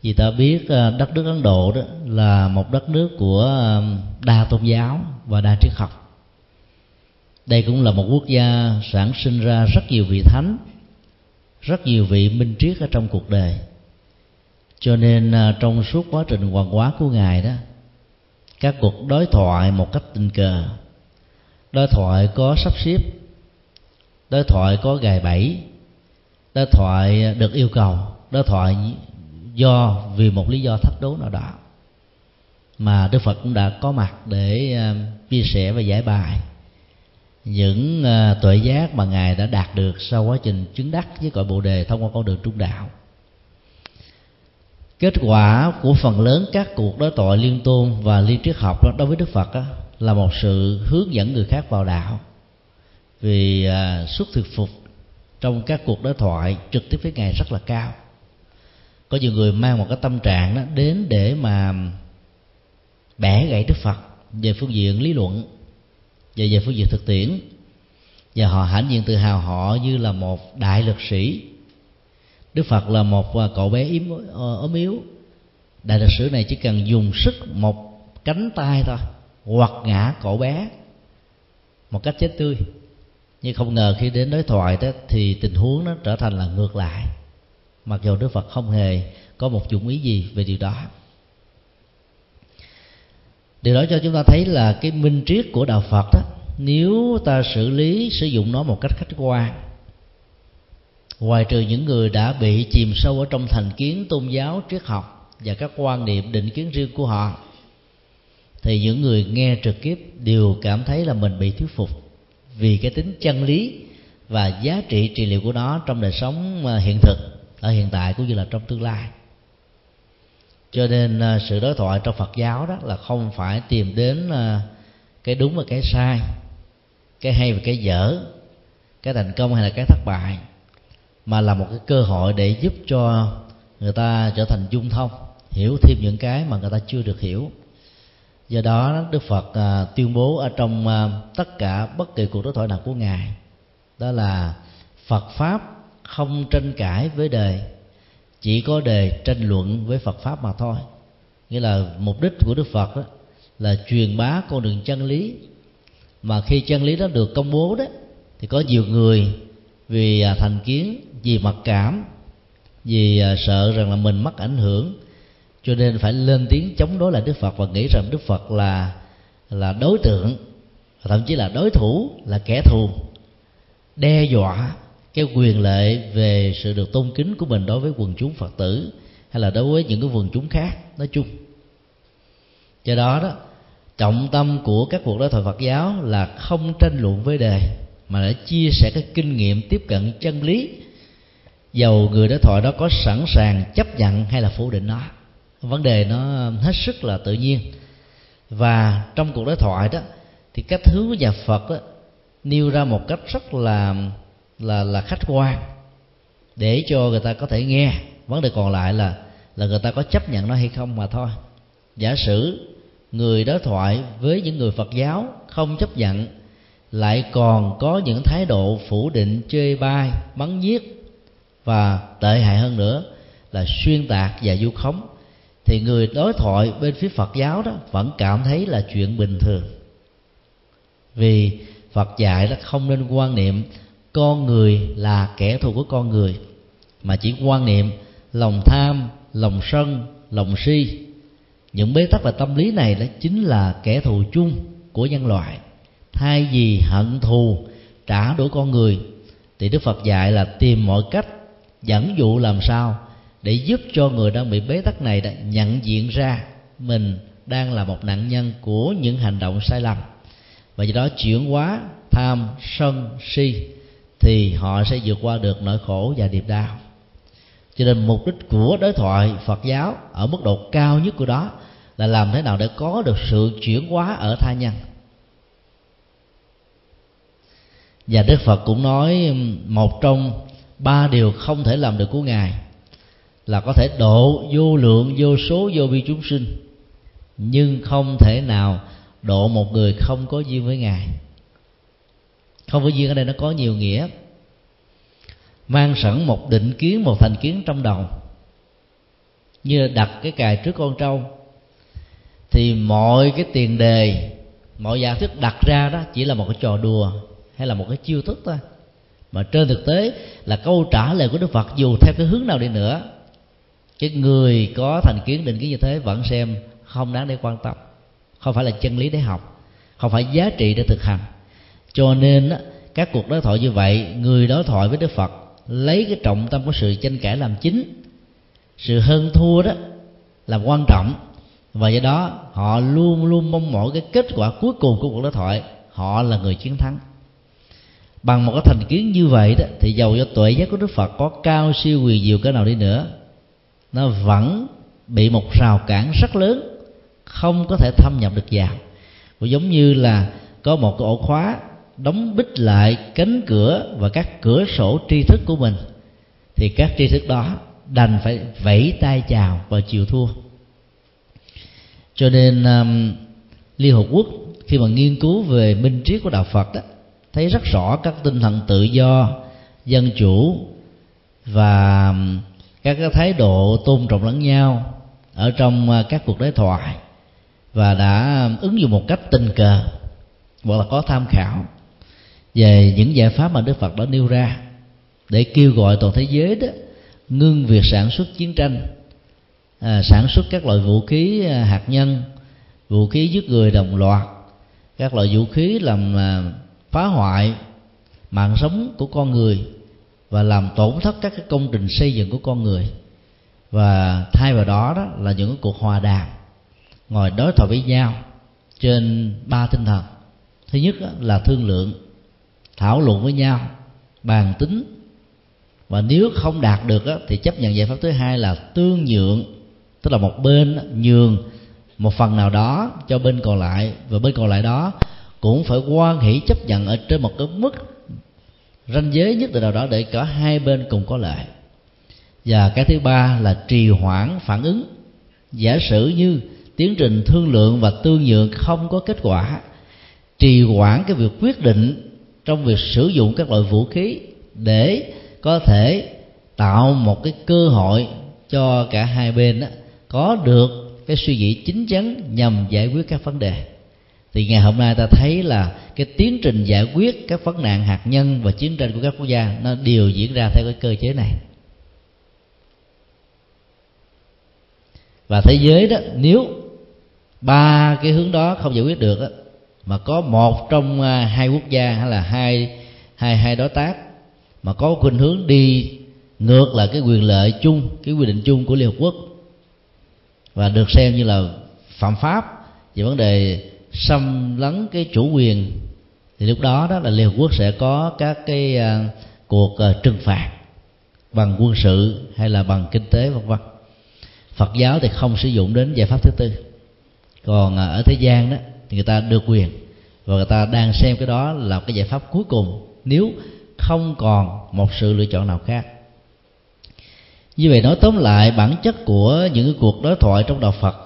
Vì ta biết à, đất nước ấn độ đó là một đất nước của à, đa tôn giáo và đa triết học. Đây cũng là một quốc gia sản sinh ra rất nhiều vị thánh, rất nhiều vị minh triết ở trong cuộc đời. Cho nên à, trong suốt quá trình hoàng hóa của ngài đó, các cuộc đối thoại một cách tình cờ. Đối thoại có sắp xếp, đối thoại có gài bẫy, đối thoại được yêu cầu, đối thoại do vì một lý do thách đố nào đó mà đức phật cũng đã có mặt để ờ, chia sẻ và giải bài. Những ờ, tuệ giác mà ngài đã đạt được sau quá trình chứng đắc với cội bồ đề thông qua con đường trung đạo. Kết quả của phần lớn các cuộc đối thoại liên tôn và liên triết học đó, đối với đức phật đó, là một sự hướng dẫn người khác vào đạo. Vì ờ, xuất thực phục trong các cuộc đối thoại trực tiếp với ngài rất là cao. Có nhiều người mang một cái tâm trạng đó đến để mà bẻ gãy đức phật về phương diện lý luận và về phương diện thực tiễn. Và họ hãnh diện tự hào họ như là một đại lực sĩ. Đức phật là một à, cậu bé yếm ờ, ốm yếu. Đại lực sử này chỉ cần dùng sức một cánh tay thôi, hoặc ngã cậu bé một cách chết tươi. Nhưng không ngờ khi đến đối thoại đó thì tình huống nó trở thành là ngược lại. Mặc dù đức phật không hề có một dụng ý gì về điều đó điều đó cho chúng ta thấy là cái minh triết của đạo phật đó nếu ta xử lý, sử dụng nó một cách khách quan, ngoài trừ những người đã bị chìm sâu ở trong thành kiến tôn giáo triết học và các quan niệm định kiến riêng của họ, thì những người nghe trực tiếp đều cảm thấy là mình bị thuyết phục vì cái tính chân lý và giá trị trị liệu của nó trong đời sống ờ, hiện thực, ở hiện tại cũng như là trong tương lai cho nên à, sự đối thoại trong phật giáo đó là không phải tìm đến à, cái đúng và cái sai cái hay và cái dở cái thành công hay là cái thất bại mà là một cái cơ hội để giúp cho người ta trở thành dung thông hiểu thêm những cái mà người ta chưa được hiểu. Do đó đức phật à, tuyên bố ở trong à, tất cả bất kỳ cuộc đối thoại nào của ngài đó là phật pháp không tranh cãi với đời chỉ có đề tranh luận với phật pháp mà thôi. Nghĩa là mục đích của đức phật đó là truyền bá con đường chân lý. Mà khi chân lý đó được công bố đó, thì có nhiều người vì à, thành kiến, vì mặc cảm, vì à, sợ rằng là mình mất ảnh hưởng, cho nên phải lên tiếng chống đối lại đức phật và nghĩ rằng đức phật là là đối tượng, thậm chí là đối thủ, là kẻ thù, đe dọa cái quyền lệ về sự được tôn kính của mình đối với quần chúng phật tử hay là đối với những cái quần chúng khác nói chung. Do đó đó trọng tâm của các cuộc đối thoại phật giáo là không tranh luận với đề mà để chia sẻ cái kinh nghiệm tiếp cận chân lý. Dầu người đối thoại đó có sẵn sàng chấp nhận hay là phủ định nó vấn đề nó hết sức là tự nhiên. Và trong cuộc đối thoại đó thì cách hướng của nhà Phật đó, nêu ra một cách rất là là là khách quan để cho người ta có thể nghe. Vấn đề còn lại là là người ta có chấp nhận nó hay không mà thôi. Giả sử người đối thoại với những người phật giáo không chấp nhận, lại còn có những thái độ phủ định, chê bai bắn giết và tệ hại hơn nữa là xuyên tạc và du khống, thì người đối thoại bên phía phật giáo đó vẫn cảm thấy là chuyện bình thường. Vì phật dạy đó không nên quan niệm con người là kẻ thù của con người, mà chỉ quan niệm lòng tham, lòng sân, lòng si. Những bế tắc và tâm lý này đó chính là kẻ thù chung của nhân loại. Thay vì hận thù, trả đũa con người, thì đức phật dạy là tìm mọi cách dẫn dụ làm sao để giúp cho người đang bị bế tắc này đã nhận diện ra mình đang là một nạn nhân của những hành động sai lầm. Và do đó chuyển hóa tham, sân, si thì họ sẽ vượt qua được nỗi khổ và niềm đau. Cho nên mục đích của đối thoại phật giáo ở mức độ cao nhất của đó là làm thế nào để có được sự chuyển hóa ở tha nhân. Và đức phật cũng nói một trong ba điều không thể làm được của ngài là có thể độ vô lượng, vô số, vô vi chúng sinh, nhưng không thể nào độ một người không có duyên với ngài không phải duyên ở đây nó có nhiều nghĩa. Mang sẵn một định kiến, một thành kiến trong đầu. Như đặt cái cài trước con trâu, thì mọi cái tiền đề, mọi giả thuyết đặt ra đó chỉ là một cái trò đùa hay là một cái chiêu thức thôi. Mà trên thực tế là câu trả lời của đức phật dù theo cái hướng nào đi nữa, cái người có thành kiến định kiến như thế vẫn xem không đáng để quan tâm. Không phải là chân lý để học, không phải giá trị để thực hành cho nên các cuộc đối thoại như vậy, người đối thoại với đức phật lấy cái trọng tâm của sự tranh cãi làm chính. Sự hơn thua đó là quan trọng. Và do đó, họ luôn luôn mong mỏi cái kết quả cuối cùng của cuộc đối thoại, họ là người chiến thắng. Bằng một cái thành kiến như vậy đó, thì dầu cho tuệ giác của đức phật có cao siêu quyền diệu cỡ nào đi nữa, nó vẫn bị một rào cản rất lớn, không có thể thâm nhập được vào. Cũng giống như là có một cái ổ khóa đóng bích lại cánh cửa và các cửa sổ tri thức của mình thì các tri thức đó đành phải vẫy tay chào và chịu thua. Cho nên um, liên hợp quốc khi mà nghiên cứu về minh triết của đạo phật đó thấy rất rõ các tinh thần tự do dân chủ và um, các cái thái độ tôn trọng lẫn nhau ở trong uh, các cuộc đối thoại và đã um, ứng dụng một cách tình cờ hoặc là có tham khảo về những giải pháp mà Đức Phật đã nêu ra để kêu gọi toàn thế giới đó ngưng việc sản xuất chiến tranh à, sản xuất các loại vũ khí à, hạt nhân vũ khí giết người đồng loạt các loại vũ khí làm à, phá hoại mạng sống của con người và làm tổn thất các cái công trình xây dựng của con người. Và thay vào đó đó là những cuộc hòa đàm ngồi đối thoại với nhau trên ba tinh thần. Thứ nhất là thương lượng thảo luận với nhau, bàn tính. Và nếu không đạt được thì chấp nhận giải pháp thứ hai là tương nhượng, tức là một bên nhường một phần nào đó cho bên còn lại, và bên còn lại đó cũng phải quan hỷ chấp nhận ở trên một cái mức ranh giới nhất định nào đó để cả hai bên cùng có lợi. Và cái thứ ba là trì hoãn phản ứng. Giả sử như tiến trình thương lượng và tương nhượng không có kết quả, trì hoãn cái việc quyết định trong việc sử dụng các loại vũ khí để có thể tạo một cái cơ hội cho cả hai bên đó, có được cái suy nghĩ chính chắn nhằm giải quyết các vấn đề. Thì ngày hôm nay ta thấy là cái tiến trình giải quyết các vấn nạn hạt nhân và chiến tranh của các quốc gia nó đều diễn ra theo cái cơ chế này. Và thế giới đó nếu ba cái hướng đó không giải quyết được đó, mà có một trong à, hai quốc gia hay là hai hai hai đối tác mà có khuynh hướng đi ngược lại cái quyền lợi chung cái quy định chung của liên hợp quốc và được xem như là phạm pháp về vấn đề xâm lấn cái chủ quyền thì lúc đó đó là liên hợp quốc sẽ có các cái uh, cuộc uh, trừng phạt bằng quân sự hay là bằng kinh tế vân vân. Phật giáo thì không sử dụng đến giải pháp thứ tư. Còn uh, ở thế gian đó thì người ta được quyền. Và người ta đang xem cái đó là cái giải pháp cuối cùng nếu không còn một sự lựa chọn nào khác. Như vậy nói tóm lại bản chất của những cái cuộc đối thoại trong đạo phật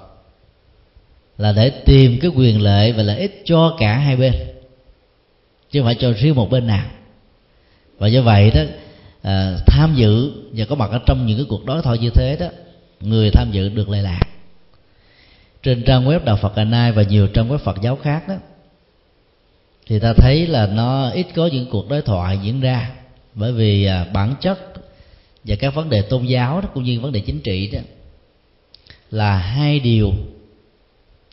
là để tìm cái quyền lợi và lợi ích cho cả hai bên chứ không phải cho riêng một bên nào. Và do vậy đó à, tham dự và có mặt ở trong những cái cuộc đối thoại như thế đó người tham dự được lệ lạc trên trang web đạo Phật Ngày Nai và nhiều trang web Phật giáo khác đó thì ta thấy là nó ít có những cuộc đối thoại diễn ra. Bởi vì à, bản chất và các vấn đề tôn giáo đó cũng như vấn đề chính trị đó là hai điều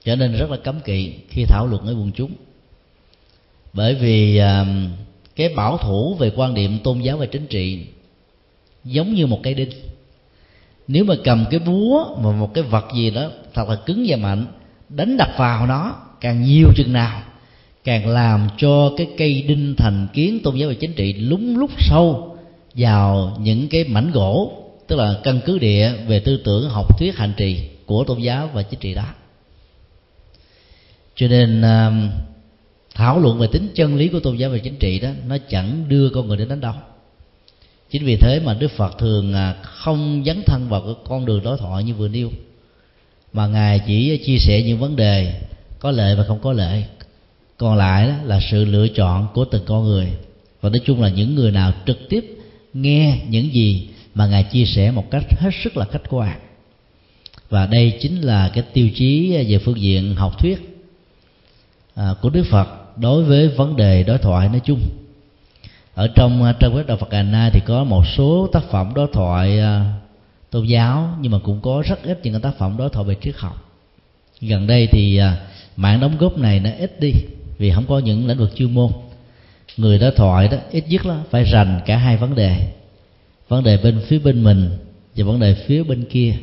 trở nên rất là cấm kỵ khi thảo luận với quần chúng. Bởi vì à, cái bảo thủ về quan điểm tôn giáo và chính trị giống như một cây đinh nếu mà cầm cái búa mà một cái vật gì đó thật là cứng và mạnh, đánh đập vào nó, càng nhiều chừng nào, càng làm cho cái cây đinh thành kiến tôn giáo và chính trị lúng lúc sâu vào những cái mảnh gỗ, tức là căn cứ địa về tư tưởng học thuyết hành trì của tôn giáo và chính trị đó. Cho nên um, thảo luận về tính chân lý của tôn giáo và chính trị đó, nó chẳng đưa con người đến đánh đâu chính vì thế mà đức phật thường à, không dấn thân vào cái con đường đối thoại như vừa nêu. Mà ngài chỉ chia sẻ những vấn đề có lợi và không có lợi còn lại đó là sự lựa chọn của từng con người. Và nói chung là những người nào trực tiếp nghe những gì mà ngài chia sẻ một cách hết sức là khách quan. Và đây chính là cái tiêu chí về phương diện học thuyết à, của đức phật đối với vấn đề đối thoại nói chung ở trong ờ, trang web đạo Phật Ngày Nay thì có một số tác phẩm đối thoại ờ, tôn giáo, nhưng mà cũng có rất ít những tác phẩm đối thoại về triết học. Gần đây thì ờ, mạng đóng góp này nó ít đi vì không có những lĩnh vực chuyên môn. Người đối thoại đó ít nhất là phải rành cả hai vấn đề vấn đề bên phía bên mình và vấn đề phía bên kia.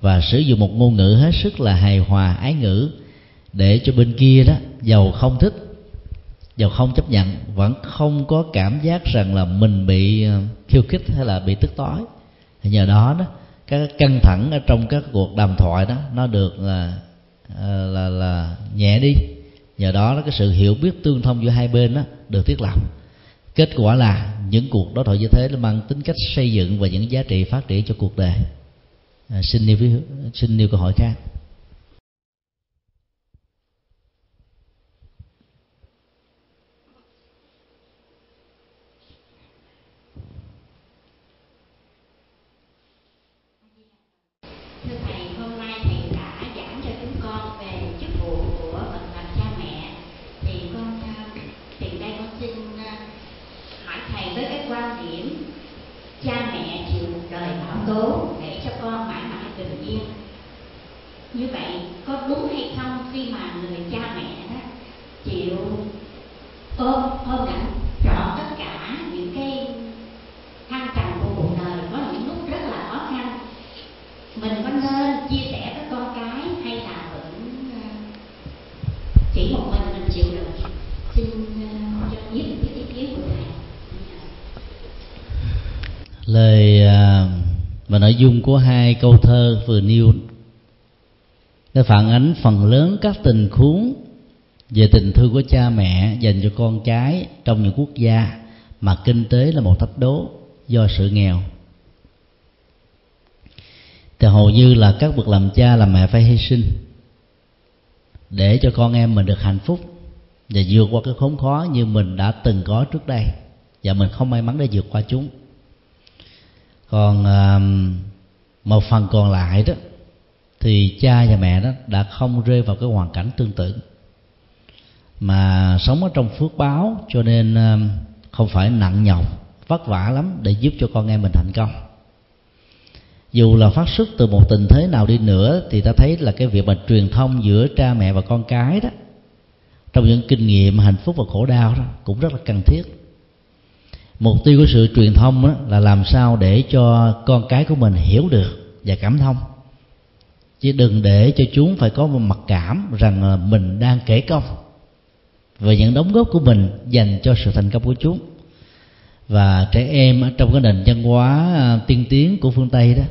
Và sử dụng một ngôn ngữ hết sức là hài hòa, ái ngữ để cho bên kia đó giàu không thích giàu không chấp nhận vẫn không có cảm giác rằng là mình bị ờ, khiêu khích hay là bị tức tối. Nhờ đó đó các căng thẳng ở trong các cuộc đàm thoại đó nó được là ờ, là là nhẹ đi. Nhờ đó đó cái sự hiểu biết tương thông giữa hai bên đó được thiết lập. Kết quả là những cuộc đối thoại như thế nó mang tính cách xây dựng và những giá trị phát triển cho cuộc đời. À, xin nêu xin nêu câu hỏi khác. Nội dung của hai câu thơ vừa nêu, nó phản ánh phần lớn các tình huống về tình thương của cha mẹ dành cho con cái trong những quốc gia mà kinh tế là một thách đố do sự nghèo. Thì hầu như là các bậc làm cha, làm mẹ phải hy sinh để cho con em mình được hạnh phúc và vượt qua cái khốn khó như mình đã từng có trước đây. Và mình không may mắn để vượt qua chúng còn một phần còn lại đó, thì cha và mẹ đó đã không rơi vào cái hoàn cảnh tương tự. Mà sống ở trong phước báo, cho nên không phải nặng nhọc, vất vả lắm để giúp cho con em mình thành công. Dù là phát xuất từ một tình thế nào đi nữa, thì ta thấy là cái việc mà truyền thông giữa cha mẹ và con cái đó, trong những kinh nghiệm hạnh phúc và khổ đau đó, cũng rất là cần thiết mục tiêu của sự truyền thông đó là làm sao để cho con cái của mình hiểu được và cảm thông. Chứ đừng để cho chúng phải có một mặc cảm rằng ờ, mình đang kể công về những đóng góp của mình dành cho sự thành công của chúng. Và trẻ em trong cái nền văn hóa ờ, tiên tiến của phương tây đó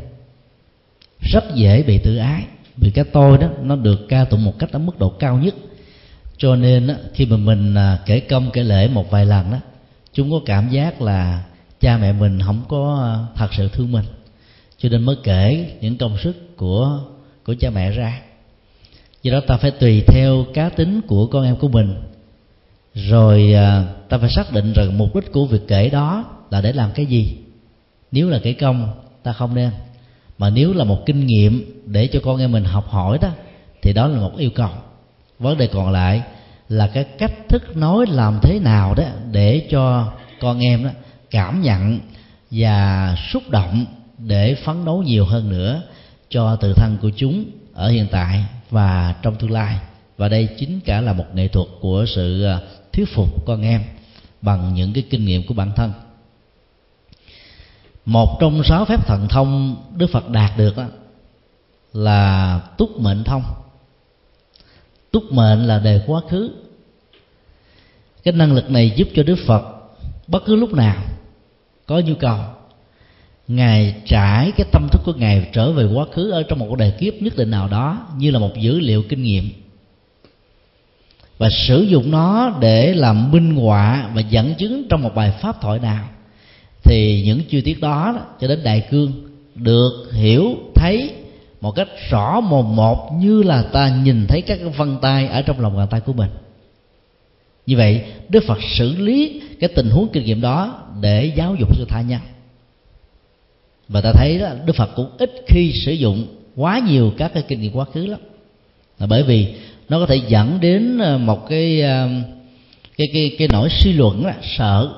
rất dễ bị tự ái vì cái tôi đó nó được ca tụng một cách ở mức độ cao nhất. Cho nên đó, khi mà mình ờ, kể công kể lễ một vài lần đó chúng có cảm giác là cha mẹ mình không có ờ, thật sự thương mình. Cho nên mới kể những công sức của của cha mẹ ra. Do đó ta phải tùy theo cá tính của con em của mình. Rồi ờ, ta phải xác định rằng mục đích của việc kể đó là để làm cái gì. Nếu là kể công, ta không nên. Mà nếu là một kinh nghiệm để cho con em mình học hỏi đó, thì đó là một yêu cầu. Vấn đề còn lại là cái cách thức nói làm thế nào đó để cho con em đó cảm nhận và xúc động để phấn đấu nhiều hơn nữa cho tự thân của chúng ở hiện tại và trong tương lai. Và đây chính cả là một nghệ thuật của sự à, thuyết phục con em bằng những cái kinh nghiệm của bản thân. Một trong sáu phép thần thông đức phật đạt được đó là túc mệnh thông túc mệnh là đề quá khứ. Cái năng lực này giúp cho đức phật bất cứ lúc nào có nhu cầu ngài trải cái tâm thức của ngài trở về quá khứ ở trong một đề kiếp nhất định nào đó như là một dữ liệu kinh nghiệm. Và sử dụng nó để làm minh họa và dẫn chứng trong một bài pháp thoại nào thì những chi tiết đó, cho đến đại cương được hiểu thấy một cách rõ mồn một như là ta nhìn thấy các vân tay ở trong lòng bàn tay của mình. Như vậy đức phật xử lý cái tình huống kinh nghiệm đó để giáo dục sự tha nhân. Và ta thấy đó đức phật cũng ít khi sử dụng quá nhiều các cái kinh nghiệm quá khứ lắm. Là bởi vì nó có thể dẫn đến ờ, một cái ờ, cái cái cái nỗi suy luận đó, sợ.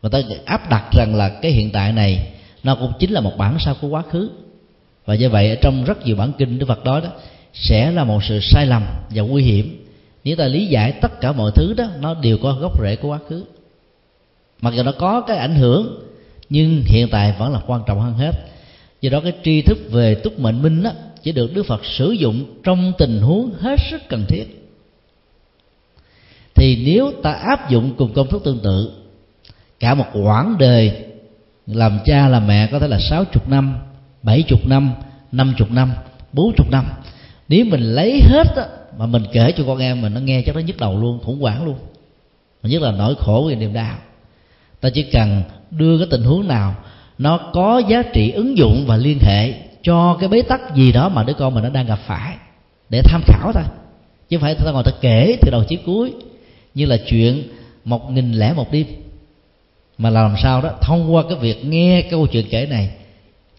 Và ta áp đặt rằng là cái hiện tại này nó cũng chính là một bản sao của quá khứ và do vậy, ở trong rất nhiều bản kinh đức phật đó đó, sẽ là một sự sai lầm và nguy hiểm. Nếu ta lý giải tất cả mọi thứ đó, nó đều có gốc rễ của quá khứ. Mặc dù nó có cái ảnh hưởng, nhưng hiện tại vẫn là quan trọng hơn hết. Do đó cái tri thức về túc mệnh minh đó chỉ được đức phật sử dụng trong tình huống hết sức cần thiết. Thì nếu ta áp dụng cùng công thức tương tự, cả một quãng đời, làm cha, làm mẹ có thể là sáu chục năm bảy chục năm năm chục năm bốn chục năm. Nếu mình lấy hết á, mà mình kể cho con em mình nó nghe chắc nó nhức đầu luôn khủng hoảng luôn. Mà nhất là nỗi khổ và niềm đau. Ta chỉ cần đưa cái tình huống nào nó có giá trị ứng dụng và liên hệ cho cái bế tắc gì đó mà đứa con mình nó đang gặp phải để tham khảo thôi. Chứ phải ta ngồi ta kể từ đầu chí cuối như là chuyện một nghìn lẻ một đêm. Mà làm sao đó thông qua cái việc nghe cái câu chuyện kể này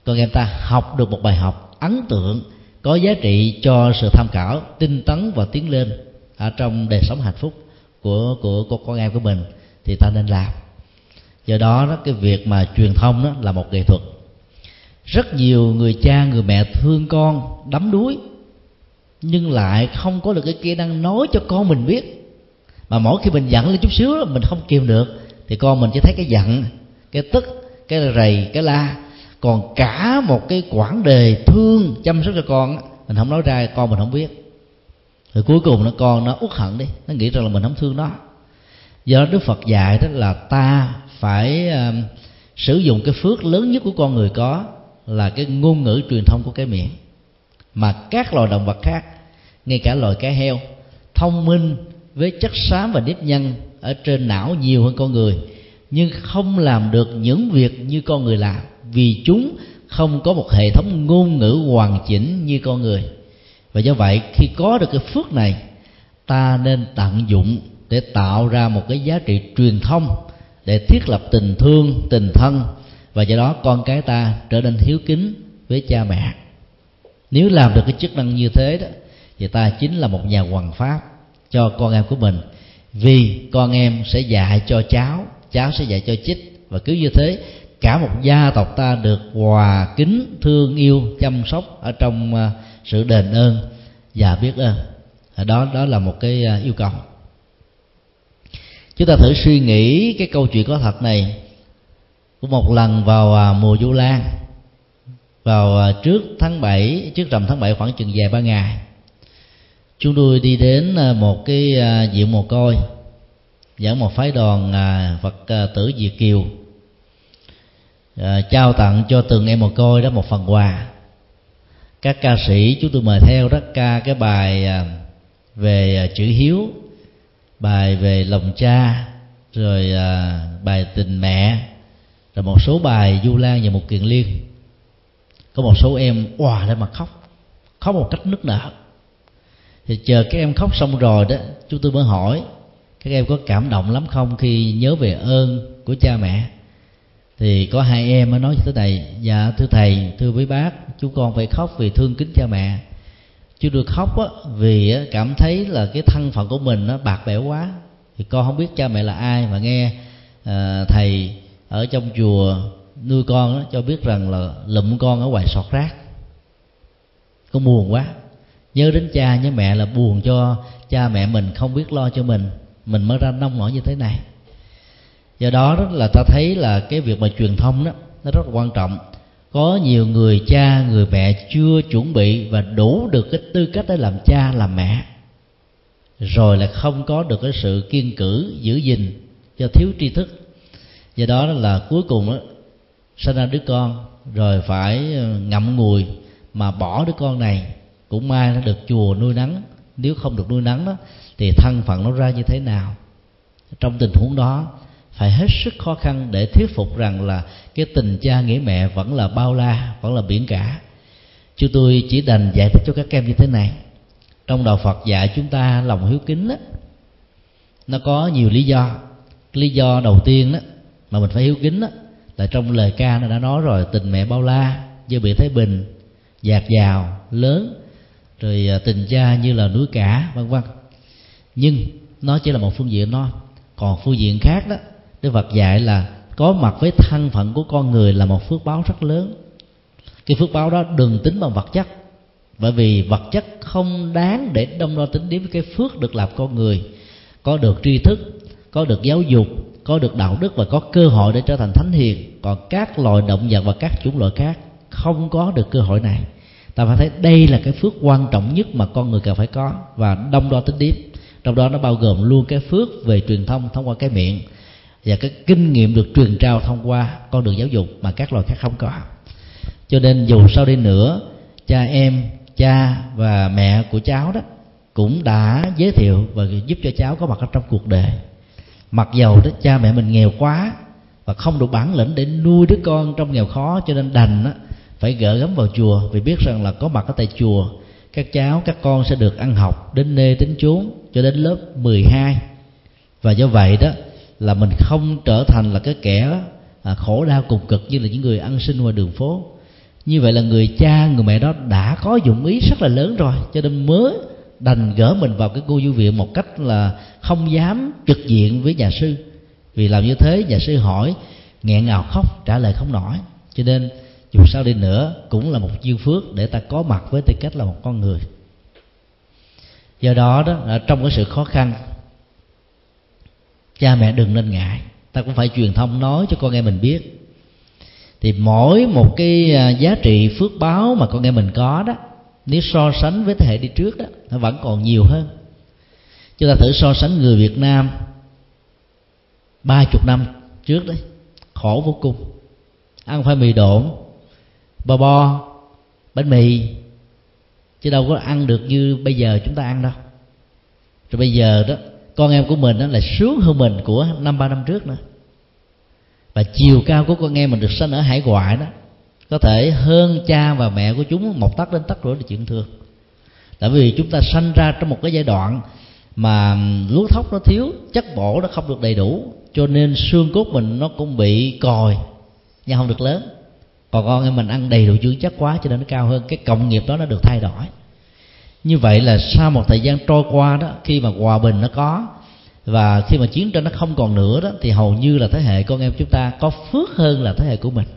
con em ta học được một bài học ấn tượng có giá trị cho sự tham khảo tinh tấn và tiến lên ở trong đời sống hạnh phúc của của, của con em của mình thì ta nên làm. Do đó đó cái việc mà truyền thông đó là một nghệ thuật. Rất nhiều người cha người mẹ thương con đắm đuối nhưng lại không có được cái kỹ năng nói cho con mình biết. Mà mỗi khi mình giận lên chút xíu mình không kìm được thì con mình chỉ thấy cái giận cái tức cái rầy cái la còn cả một cái quãng đề thương chăm sóc cho con mình không nói ra con mình không biết. Rồi cuối cùng nó con nó uất hận đi nó nghĩ rằng là mình không thương nó. Do đó đức phật dạy đó là ta phải uh, sử dụng cái phước lớn nhất của con người có là cái ngôn ngữ truyền thông của cái miệng. Mà các loài động vật khác ngay cả loài cá heo thông minh với chất xám và nếp nhân ở trên não nhiều hơn con người nhưng không làm được những việc như con người làm vì chúng không có một hệ thống ngôn ngữ hoàn chỉnh như con người. Và do vậy, khi có được cái phước này, ta nên tận dụng để tạo ra một cái giá trị truyền thông để thiết lập tình thương, tình thân. Và do đó, con cái ta trở nên hiếu kính với cha mẹ. Nếu làm được cái chức năng như thế đó, thì ta chính là một nhà hoàng pháp cho con em của mình. Vì con em sẽ dạy cho cháu cháu sẽ dạy cho chích. Và cứ như thế cả một gia tộc ta được hòa kính, thương yêu, chăm sóc ở trong à, sự đền ơn. Và biết ơn. À, đó đó là một cái à, yêu cầu. Chúng ta thử suy nghĩ cái câu chuyện có thật này. Của một lần vào mùa du lan, vào trước tháng 7 trước rằm tháng 7 khoảng chừng vài ba ngày, chúng tôi đi đến một cái viện mồ côi, dẫn một phái đoàn phật tử việt kiều à, trao tặng cho từng em mồ côi đó một phần quà. Các ca sĩ chúng tôi mời theo đó ca cái bài à, về à, chữ hiếu bài về lòng cha rồi à, bài tình mẹ rồi một số bài du lan và một kiền liên. Có một số em òa lên mà khóc khóc một cách nức nở. Thì chờ các em khóc xong rồi đó chúng tôi mới hỏi các em có cảm động lắm không khi nhớ về ơn của cha mẹ? Thì có hai em mới nói như thế này dạ thưa thầy thưa với bác chú con phải khóc vì thương kính cha mẹ. Chú được khóc á, vì cảm thấy là cái thân phận của mình nó bạc bẽo quá. Thì con không biết cha mẹ là ai mà nghe à, thầy ở trong chùa nuôi con đó, cho biết rằng là lụm con ở ngoài sọt rác. Con buồn quá. Nhớ đến cha nhớ mẹ là buồn cho cha mẹ mình không biết lo cho mình. Mình mới ra nông nổi như thế này do đó đó là ta thấy là cái việc mà truyền thông đó nó rất là quan trọng. Có nhiều người cha người mẹ chưa chuẩn bị và đủ được cái tư cách để làm cha làm mẹ. Rồi là không có được cái sự kiên cử giữ gìn do thiếu tri thức. Do đó là cuối cùng đó, sinh ra đứa con rồi phải ờ, ngậm ngùi mà bỏ đứa con này. Cũng may nó được chùa nuôi nắng. Nếu không được nuôi nắng đó thì thân phận nó ra như thế nào? Trong tình huống đó phải hết sức khó khăn để thuyết phục rằng là cái tình cha nghĩa mẹ vẫn là bao la vẫn là biển cả. Chúng tôi chỉ đành giải thích cho các em như thế này. Trong đạo Phật dạy chúng ta lòng hiếu kính đó, nó có nhiều lý do. Lý do đầu tiên đó mà mình phải hiếu kính đó là trong lời ca nó đã nói rồi tình mẹ bao la như biển thái bình dạt dào lớn rồi à, tình cha như là núi cả vân vân. Nhưng nó chỉ là một phương diện nó còn phương diện khác đó đức phật dạy là có mặt với thân phận của con người là một phước báo rất lớn. Cái phước báo đó đừng tính bằng vật chất. Bởi vì vật chất không đáng để đông đo tính đến với cái phước được làm con người. Có được tri thức, có được giáo dục, có được đạo đức và có cơ hội để trở thành thánh hiền. Còn các loài động vật và các chủng loại khác không có được cơ hội này. Ta phải thấy đây là cái phước quan trọng nhất mà con người cần phải có và đông đo tính điếm trong đó nó bao gồm luôn cái phước về truyền thông thông qua cái miệng và cái kinh nghiệm được truyền trao thông qua con đường giáo dục mà các loài khác không có. Cho nên dù sau đây nữa cha em cha và mẹ của cháu đó cũng đã giới thiệu và giúp cho cháu có mặt ở trong cuộc đời. Mặc dầu đó cha mẹ mình nghèo quá và không đủ bản lĩnh để nuôi đứa con trong nghèo khó cho nên đành đó, phải gỡ gắm vào chùa vì biết rằng là có mặt ở tại chùa các cháu các con sẽ được ăn học đến nơi đến chốn cho đến lớp 12 và do vậy đó là mình không trở thành là cái kẻ à, khổ đau cùng cực như là những người ăn sinh ngoài đường phố. Như vậy là người cha người mẹ đó đã có dụng ý rất là lớn rồi cho nên mới đành gỡ mình vào cái cô du viện một cách là không dám trực diện với nhà sư. Vì làm như thế nhà sư hỏi nghẹn ngào khóc trả lời không nổi. Cho nên dù sao đi nữa cũng là một duyên phước để ta có mặt với tư cách là một con người. Do đó đó trong cái sự khó khăn cha mẹ đừng nên ngại. Ta cũng phải truyền thông nói cho con em mình biết. Thì mỗi một cái à, giá trị phước báo mà con em mình có đó, nếu so sánh với thế hệ đi trước đó, nó vẫn còn nhiều hơn. Chúng ta thử so sánh người Việt Nam ba chục năm trước đấy, khổ vô cùng. Ăn phải mì độn bò bo, bánh mì, chứ đâu có ăn được như bây giờ chúng ta ăn đâu. Rồi bây giờ đó con em của mình đó là sướng hơn mình của năm, ba năm trước nữa. Và chiều cao của con em mình được sinh ở hải ngoại đó, có thể hơn cha và mẹ của chúng một tấc đến tấc rưỡi là chuyện thường. Tại vì chúng ta sanh ra trong một cái giai đoạn mà lúa thóc nó thiếu, chất bổ nó không được đầy đủ, cho nên xương cốt mình nó cũng bị còi, nhưng không được lớn. Còn con em mình ăn đầy đủ dưỡng chất quá cho nên nó cao hơn, cái cộng nghiệp đó nó được thay đổi như vậy là sau một thời gian trôi qua đó, khi mà hòa bình nó có, và khi mà chiến tranh nó không còn nữa đó, thì hầu như là thế hệ con em chúng ta có phước hơn là thế hệ của mình.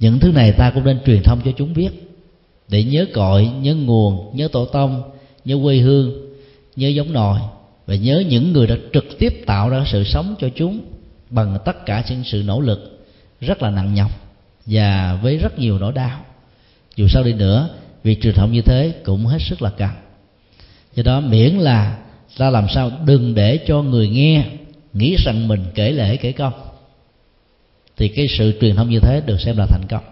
Những thứ này ta cũng nên truyền thông cho chúng biết, để nhớ cội, nhớ nguồn, nhớ tổ tông, nhớ quê hương, nhớ giống nòi, và nhớ những người đã trực tiếp tạo ra sự sống cho chúng bằng tất cả những sự nỗ lực rất là nặng nhọc và với rất nhiều nỗi đau. Dù sao đi nữa việc truyền thông như thế cũng hết sức là cần. Do đó miễn là ta làm sao đừng để cho người nghe nghĩ rằng mình kể lễ kể công, thì cái sự truyền thông như thế được xem là thành công.